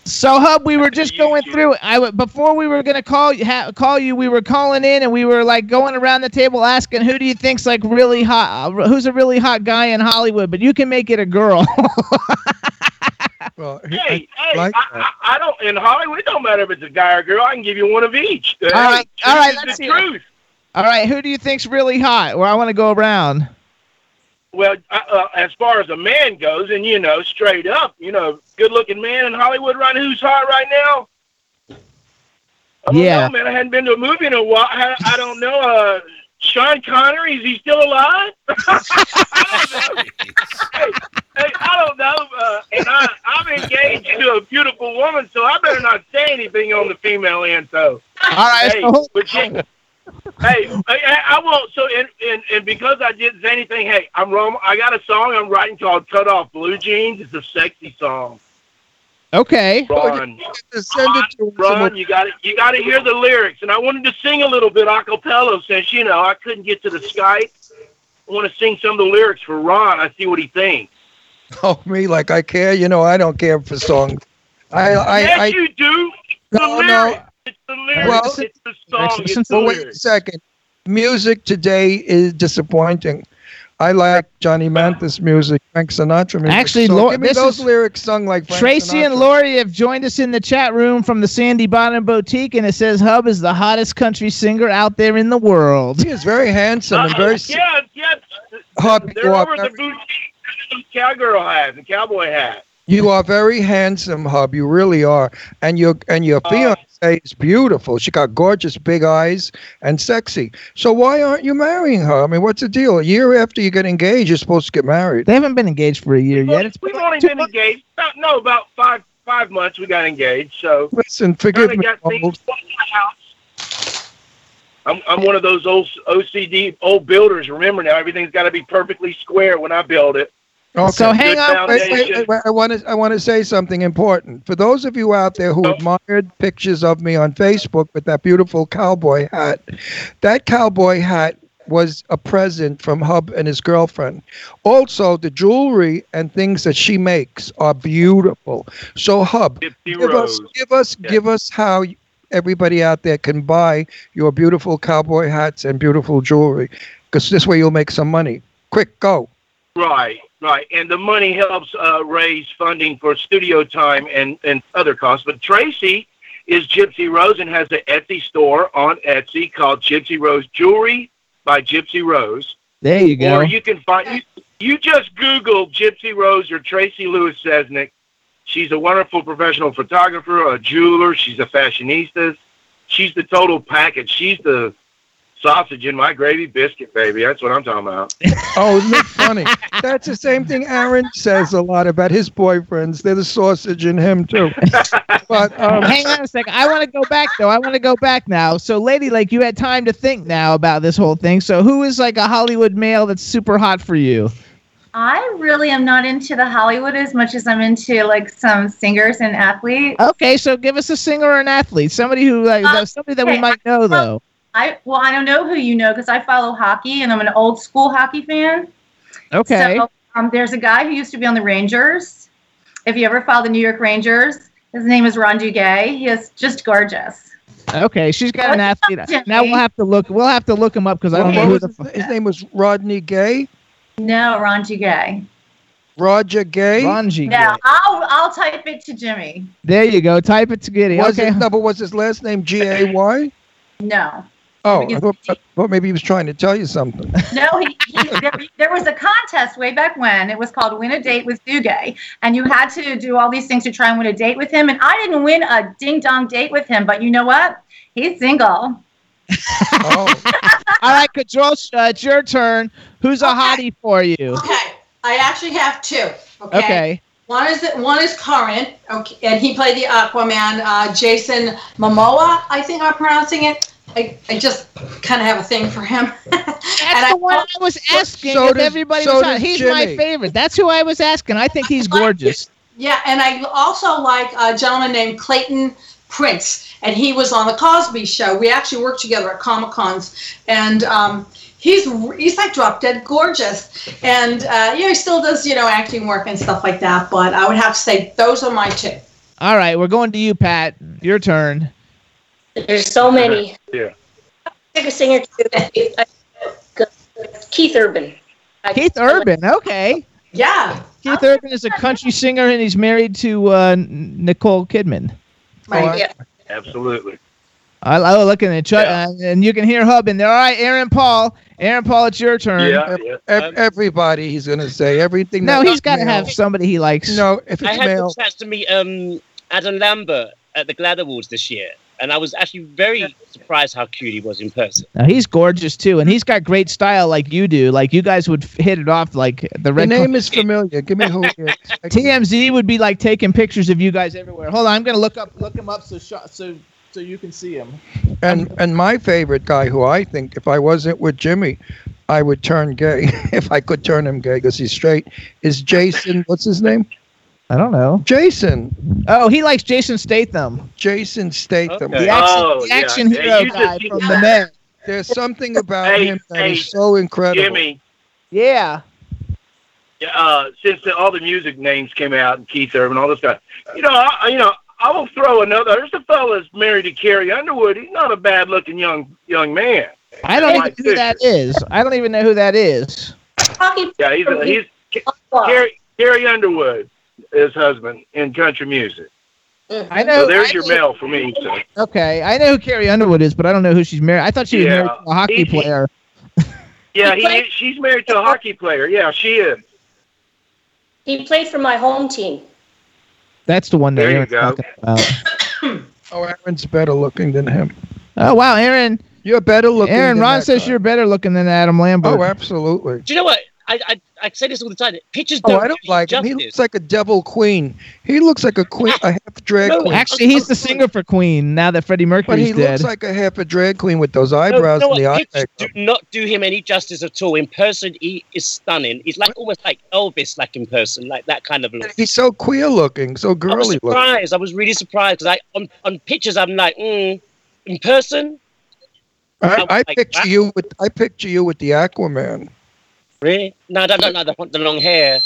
So Hub, we were just going through. I w- before we were gonna call you, ha- call you. We were calling in, and we were like going around the table asking who do you think's like really hot, uh, who's a really hot guy in Hollywood, but you can make it a girl. Well, Hey, hey, like I, I, I don't in Hollywood. It don't matter if it's a guy or girl. I can give you one of each. All right, all right, the let's hear it. truth. All right, who do you think's really hot? Well, I want to go around. Well, uh, uh, as far as a man goes, and you know, straight up, you know, good-looking man in Hollywood right who's hot right now. I don't Yeah. know, man. I hadn't been to a movie in a while. I, I don't know. Uh, Sean Connery is he still alive? I don't know. Hey, I don't know. Uh, and I, I'm engaged to a beautiful woman, so I better not say anything on the female end. So, All right, hey, so but you, hey, I, I won't. So, and, and and because I didn't say anything, hey, I'm wrong. I got a song I'm writing called "Cut Off Blue Jeans." It's a sexy song. Okay. Ron, to send it to Ron, you got to you got to hear the lyrics. And I wanted to sing a little bit a cappella since you know I couldn't get to the Skype. I want to sing some of the lyrics for Ron. I see what he thinks. Oh, me like I care. You know, I don't care for songs. I, I, yes, I you do. The No, lyrics. no. It's the lyrics. Well, it's the song. It's the well, wait a second. music today is disappointing. I like Johnny Mathis music, Frank Sinatra music. Actually, so Lor- give me this those is- lyrics sung like Frank Tracy and Sinatra. Lori have joined us in the chat room from the Sandy Bottom Boutique, and it says Hub is the hottest country singer out there in the world. He is very handsome and uh, very. Yeah, yeah. Hub, They're over the boutique. Cowgirl hat and cowboy hat. You are very handsome, Hub. You really are, and your and your Uh, fiance is beautiful. She got gorgeous big eyes and sexy. So why aren't you marrying her? I mean, what's the deal? A year after you get engaged, you're supposed to get married. They haven't been engaged for a year yet. It's We've only been engaged. About, no, about five five months. We got engaged. So Listen, forgive kinda me. got things Arnold. going in the house. I'm I'm one of those old OCD old builders. Remember now, everything's got to be perfectly square when I build it. Okay. So hang Good on. Wait, wait, wait, wait, I want to I want to say something important. For those of you out there who admired pictures of me on Facebook with that beautiful cowboy hat, that cowboy hat was a present from Hub and his girlfriend. Also, the jewelry and things that she makes are beautiful. So Hub, Gypsy give us give us Yeah. give us how everybody out there can buy your beautiful cowboy hats and beautiful jewelry because this way you'll make some money. Quick, go. Right, right, and the money helps uh, raise funding for studio time and and other costs. But Tracy is Gypsy Rose and has an Etsy store on Etsy called Gypsy Rose Jewelry by Gypsy Rose. There you go. Or you can find you, you just Google Gypsy Rose or Tracy Lewis Sesnick. She's a wonderful professional photographer, a jeweler. She's a fashionista. She's the total package. She's the sausage in my gravy biscuit, baby. That's what I'm talking about. Oh, isn't it funny? That's the same thing Aaron says a lot about his boyfriends. They're the sausage in him too. But um, Hang on a second. I want to go back though. I want to go back now. So, Lady Lake, you had time to think now about this whole thing. So, who is like a Hollywood male that's super hot for you? I really am not into the Hollywood as much as I'm into like some singers and athletes. Okay, so give us a singer or an athlete, somebody who like Uh, somebody that we might know though. I well, I don't know who you know because I follow hockey and I'm an old school hockey fan. Okay. So um, there's a guy who used to be on the Rangers. If you ever follow the New York Rangers, his name is Ron Duguay. He is just gorgeous. Okay, she's got an athlete. Now we'll have to look. We'll have to look him up because I don't what know who the. his, f- his name was Rodney Gay, No, Ron Duguay. Roger Gay. Ranji. Now I'll I'll type it to Jimmy. There you go. Type it to Giddy. Was Okay. it, no, but was his last name G A Y? No. Oh, I Because- thought, I thought maybe he was trying to tell you something. No, he, he, there, there was a contest way back when. It was called Win a Date with Duguay. And you had to do all these things to try and win a date with him. And I didn't win a ding dong date with him. But you know what? He's single. Oh, All right, Kadrosh, uh, it's your turn. Who's a hottie for you? Okay, I actually have two. Okay. Okay. One is it one is current, okay, and he played the Aquaman. Uh, Jason Momoa, I think I'm pronouncing it. I, I just kind of have a thing for him. That's the one I was asking so if does- everybody so was does hot. He's my favorite. That's who I was asking. I think he's gorgeous. Yeah, and I also like a gentleman named Clayton Prince, and he was on the Cosby Show. We actually worked together at Comic Cons, and um, he's he's like drop dead gorgeous, and uh, you know he still does you know acting work and stuff like that. But I would have to say those are my two. All right, we're going to you, Pat. Your turn. There's so many. Yeah. Pick a singer too. Keith Urban. Keith Urban. Okay. Yeah, Keith Urban is a country singer and he's married to uh, Nicole Kidman. right. Yeah. Absolutely. I, I was looking at Chuck, uh, and you can hear Hub in there. All right, Aaron Paul. Aaron Paul, it's your turn. Yeah, yeah. ev- everybody, he's going to say everything. No, that- he's got to have somebody he likes. No, if it's I had male, the chance to meet um, Adam Lambert at the GLAAD Awards this year, and I was actually very surprised how cute he was in person. Now, he's gorgeous too, and he's got great style like you do. Like you guys would hit it off like the the red. name is familiar. Give me who he is. TMZ would be like taking pictures of you guys everywhere. Hold on, I'm gonna look up look him up so sh- so so you can see him. And and my favorite guy, who I think, if I wasn't with Jimmy, I would turn gay. if I could turn him gay because he's straight, is Jason. What's his name? I don't know. Jason. Oh, he likes Jason Statham, Jason Statham. Okay. the action, Oh, the action Yeah, hero you just- guy from the men. There's something about Hey, him that is hey, so incredible. Jimmy, Yeah. uh, since the, all the music names came out and Keith Urban, and all this guy, you know, I, you know, I will throw another. There's a fellow that's married to Carrie Underwood. He's not a bad-looking young young man, I don't even know who that is. I don't even know who that is. Yeah, he's he's Carrie, Carrie Underwood, his husband in country music. Mm. I know. So there's I your know- mail for me. So. Okay, I know who Carrie Underwood is, but I don't know who she's married. I thought she was Yeah. married to a hockey He- player. Yeah, He he, she's married to a hockey player. Yeah, she is. He played for my home team. That's the one that There you Aaron's go. talking about. Oh, Aaron's better looking than him. Oh wow, Aaron. You're better looking. Aaron, than Ron that says guy. you're better looking than Adam Lambert. Oh, absolutely. Do you know what? I, I I say this all the time. Pictures Oh, don't. I don't do like him. He looks like a devil queen. He looks like a queen, a half drag No, queen. Actually, he's the singer for Queen now that Freddie Mercury's dead, But he dead. looks like a half a drag queen with those eyebrows you know and the eye Pictures makeup. do not do him any justice at all. In person, he is stunning. He's like almost like Elvis, like in person, like that kind of look. He's so queer looking, so girly. I was girly looking. surprised. I was really surprised because I on, on pictures I'm like, mm, in person, I, I I like, picture wow. you with I picture you with the Aquaman. Really? No, I don't, don't know the, the long hair.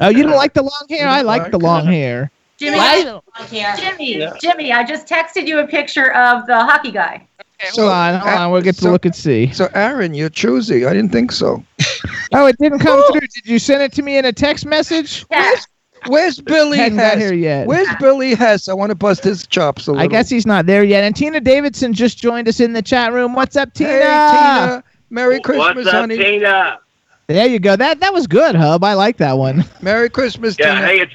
oh, you don't like the long hair? I like the long hair. Jimmy, Why- Jimmy, Yeah. Jimmy, I just texted you a picture of the hockey guy. hold on, hold on. We'll get to so- look and see. So Aaron, you're choosy. I didn't think so. Oh, it didn't come through. Did you send it to me in a text message? Yeah. Where's Billy Hadn't got Hess? here yet. Where's Billy Hess? I want to bust his chops a little. I guess he's not there yet. And Tina Davidson just joined us in the chat room. What's up, Tina? Hey, Tina. Merry Christmas, What's up, honey. Tina? There you go. That that was good, Hub. I like that one. Merry Christmas, Yeah, Tina. hey, it's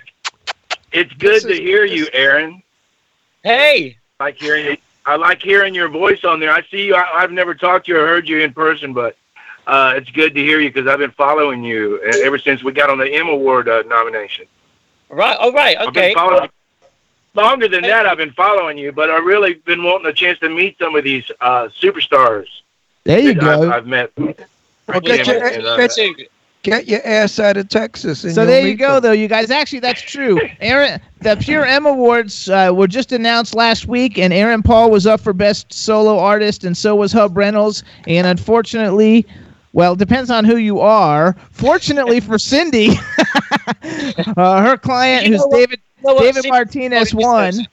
it's good This to hear you, Aaron. Hey, I like hearing you. I like hearing your voice on there. I see you. I, I've never talked to you or heard you in person, but uh, it's good to hear you because I've been following you uh, ever since we got on the M Award uh, nomination. right, all right, I've okay. been longer than that. I've been following you, but I've really been wanting a chance to meet some of these uh, superstars There you that I've, go. I've met. Well, get, your, and, get, get your ass out of Texas. And So there you go, them. though, you guys. Actually, that's true. Aaron, the Pure M Awards uh, were just announced last week, and Aaron Paul was up for Best Solo Artist, and so was Hub Reynolds. And unfortunately, well, it depends on who you are. Fortunately for Cindy, uh, her client, You who's? David what? David See, Martinez, what won. says.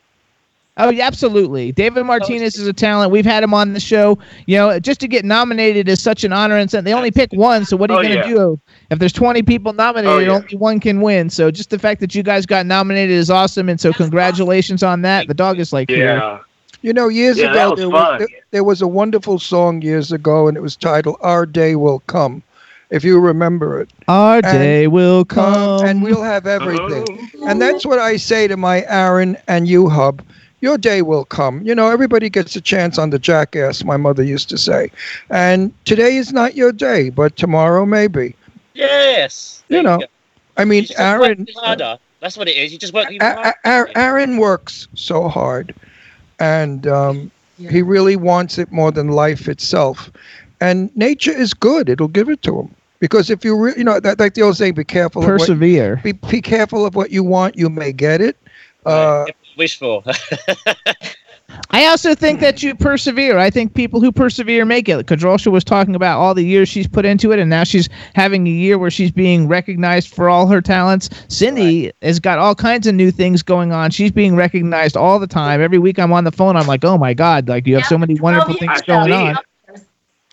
Oh, yeah, absolutely. David Martinez is a talent. We've had him on the show. You know, just to get nominated is such an honor, and so- they only pick one. So what are you Oh, going to yeah. do if there's 20 people nominated? Oh, yeah. Only one can win. So just the fact that you guys got nominated is awesome, and so congratulations on that. The dog is like here. Yeah. You know, years Yeah, ago was there was there, there was a wonderful song years ago, and it was titled "Our Day Will Come." If you remember it, Our And- day will come. and we'll have everything. Oh. And that's what I say to my Aaron and you, Hub. Your day will come. You know, everybody gets a chance on the jackass, my mother used to say. And today is not your day, but tomorrow maybe. Yes. You know, go. I mean, You just work Aaron. harder. That's what it is. You just work even A- harder. A- Aaron- Aaron works so hard, and um, he really wants it more than life itself. And nature is good; it'll give it to him. Because if you, re- you know, that, like the old saying, "Be careful of what Persevere. be, be careful of what you want; you may get it." Uh, Wish for. I also think that you persevere. I think people who persevere make it. Kadrolsha was talking about all the years she's put into it, and now she's having a year where she's being recognized for all her talents. Cindy has got all kinds of new things going on. She's being recognized all the time. Every week I'm on the phone, I'm like, oh my God, like you have so many wonderful things going on.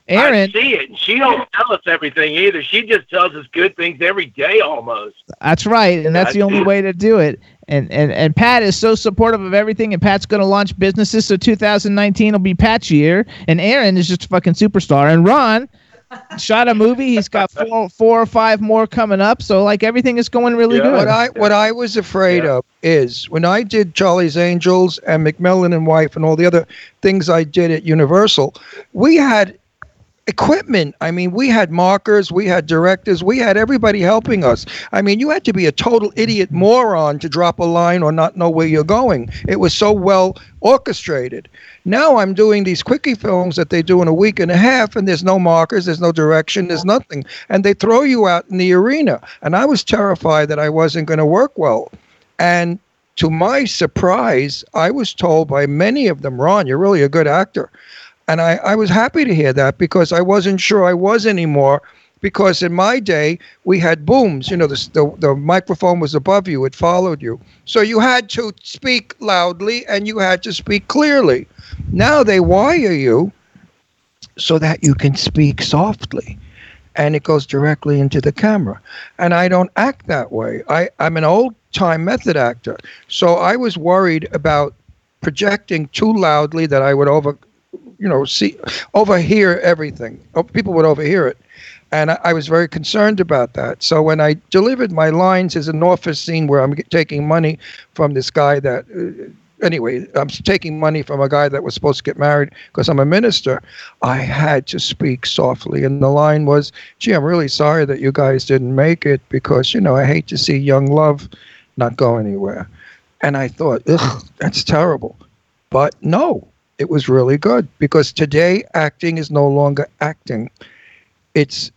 It. Aaron, I see it. She don't tell us everything either. She just tells us good things every day almost. That's right, and that's the only way to do it. And and and Pat is so supportive of everything, and Pat's going to launch businesses. So 2019 will be Pat's year, and Aaron is just a fucking superstar. And Ron shot a movie. He's got four four or five more coming up. So like everything is going really good. What I what I was afraid of is when I did Charlie's Angels and McMillan and Wife and all the other things I did at Universal, we had equipment. I mean, we had markers, we had directors, we had everybody helping us. I mean, you had to be a total idiot moron to drop a line or not know where you're going. It was so well orchestrated. Now I'm doing these quickie films that they do in a week and a half, and there's no markers, there's no direction, there's nothing. And they throw you out in the arena. And I was terrified that I wasn't going to work well. And to my surprise, I was told by many of them, Ron, you're really a good actor. And I, I was happy to hear that because I wasn't sure I was anymore. Because in my day, we had booms. You know, the, the, the microphone was above you, it followed you. So you had to speak loudly and you had to speak clearly. Now they wire you so that you can speak softly and it goes directly into the camera. And I don't act that way. I, I'm an old time method actor. So I was worried about projecting too loudly that I would over, you know, see, overhear everything. Oh, People would overhear it. And I, I was very concerned about that. So when I delivered my lines, there's an office scene where I'm taking money from this guy that. Uh, Anyway, I'm taking money from a guy that was supposed to get married because I'm a minister. I had to speak softly, and the line was, "Gee, I'm really sorry that you guys didn't make it because you know I hate to see young love not go anywhere." And I thought, ugh, that's terrible. But no, it was really good because today acting is no longer acting. It's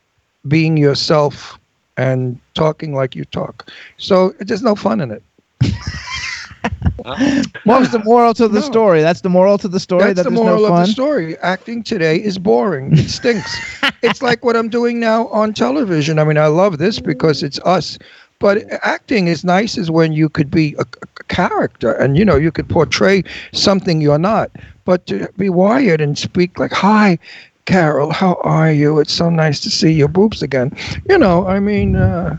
being yourself and talking like you talk. So there's no fun in it. What was the moral to the No. story? That's the moral to the story. That's that the moral no of fun. the story. Acting today is boring. It stinks. it's like what I'm doing now on television. I mean, I love this because it's us. But acting is nice is when you could be a, a character and you know you could portray something you're not. But to be wired and speak like, "Hi, Carol, how are you? It's so nice to see your boobs again." You know, I mean, uh,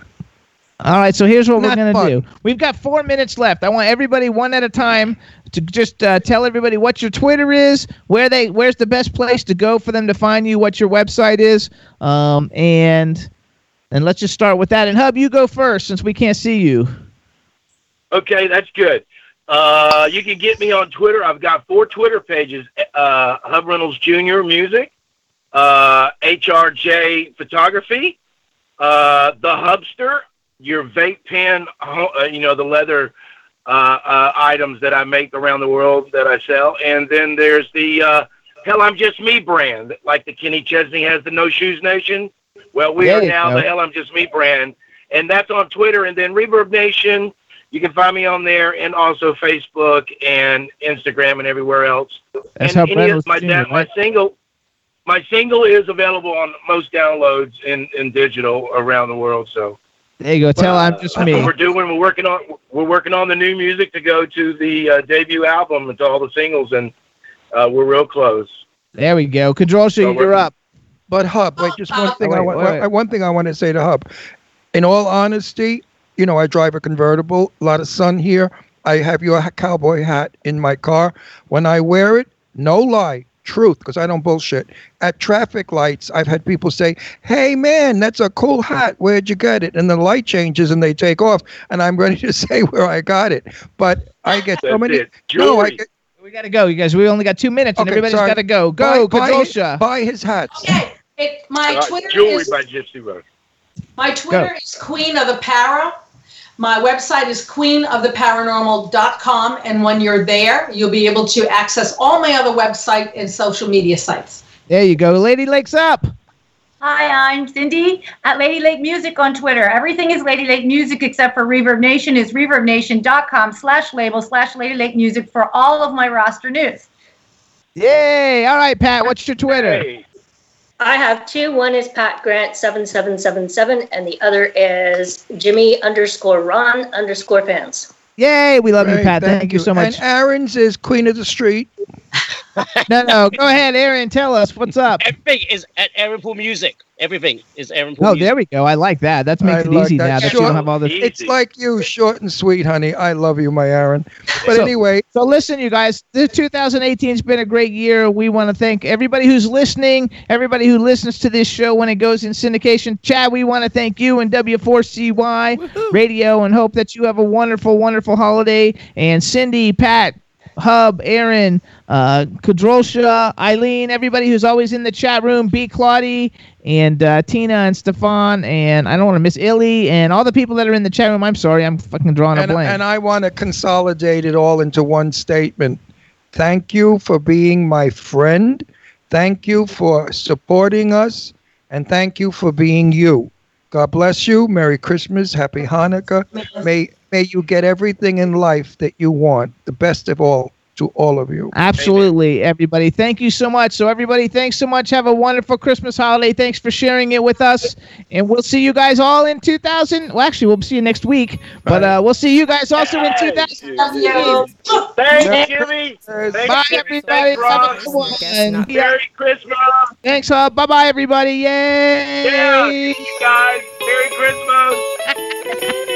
All right, so here's what we're gonna fun. do. We've got four minutes left. I want everybody one at a time to just uh, tell everybody what your Twitter is, where they, where's the best place to go for them to find you, what your website is, um, and and let's just start with that. And Hub, you go first since we can't see you. Okay, that's good. Uh, you can get me on Twitter. I've got four Twitter pages: uh, Hub Reynolds Jr. Music, uh, HRJ Photography, uh, the Hubster, your vape pen, uh, you know, the leather uh, uh, items that I make around the world that I sell, and then there's the Hell I'm Just Me brand, like the Kenny Chesney has the No Shoes Nation. Well, we There are now the Hell I'm Just Me brand, and that's on Twitter, and then Reverb Nation. You can find me on there and also Facebook and Instagram and everywhere else. That's and how any Reynolds of my, my single, my single is available on most downloads in, in digital around the world. So There you go. Tell I'm just uh, me. We're doing. We're working on. We're working on the new music to go to the uh, debut album and to all the singles, and uh, we're real close. There we go. Control So you're up. But Hub, wait, just one thing. I Wait, want, wait. I- one thing I want to say to Hub. In all honesty, you know, I drive a convertible. A lot of sun here. I have your cowboy hat in my car. When I wear it, no lie, truth, because I don't bullshit. At traffic lights, I've had people say, "Hey, man, that's a cool hat. Where'd you get it?" And the light changes and they take off, and I'm ready to say where I got it. But I get so many. No, I get, We gotta go, you guys. We only got two minutes, and Okay, everybody's sorry. gotta go. Go, buy, buy, his, buy his hats. Okay, it, my Uh, Twitter jewelry is by Gypsy Rose. my Twitter is Queen of the Para. My website is queenoftheparanormal.com, and when you're there, you'll be able to access all my other website and social media sites. There you go. Lady Lakes up. Hi, I'm Cindy at Ladylake Music on Twitter. Everything is Ladylake Music except for Reverb Nation is reverbnation.com slash label slash Ladylake Music for all of my roster news. Yay! All right, Pat. What's your Twitter? Hey, I have two. One is Pat Grant seven seven seven seven, and the other is Jimmy underscore Ron underscore fans. Yay! We love you, Great, Pat. Thank, you so much. And Aaron's is Queen of the Street. No, no. Go ahead, Aaron. Tell us what's up. Everything is at Aaron Paul Music. Everything is Aaron Paul Oh, Music. there we go. I like that. That makes I it like easy that. now that you don't have all this. It's like you, short and sweet, honey. I love you, my Aaron. But So- anyway, So listen, you guys. This 2018 has been a great year. We want to thank everybody who's listening, everybody who listens to this show when it goes in syndication. Chad, we want to thank you and W4CY Radio, and hope that you have a wonderful, wonderful holiday. And Cindy, Pat, Hub, Aaron, uh, Kadrolsha, Eileen, everybody who's always in the chat room, B. Claudie, and uh, Tina and Stefan, and I don't want to miss Illy, and all the people that are in the chat room. I'm sorry, I'm fucking drawing and, a blank. and I want to consolidate it all into one statement. Thank you for being my friend. Thank you for supporting us. And thank you for being you. God bless you. Merry Christmas. Happy Hanukkah. May, may you get everything in life that you want. The best of all, to all of you. Absolutely, everybody. Thank you so much. So, everybody, thanks so much. Have a wonderful Christmas holiday. Thanks for sharing it with us. And we'll see you guys all in 2000. Well, actually, we'll see you next week. But uh, we'll see you guys also in 2000. Thanks, Jimmy. Thanks, Bye, everybody. Thanks, Have a good one. Merry Christmas. Thanks, uh, bye bye, everybody. Yay. Yeah, see you guys. Merry Christmas.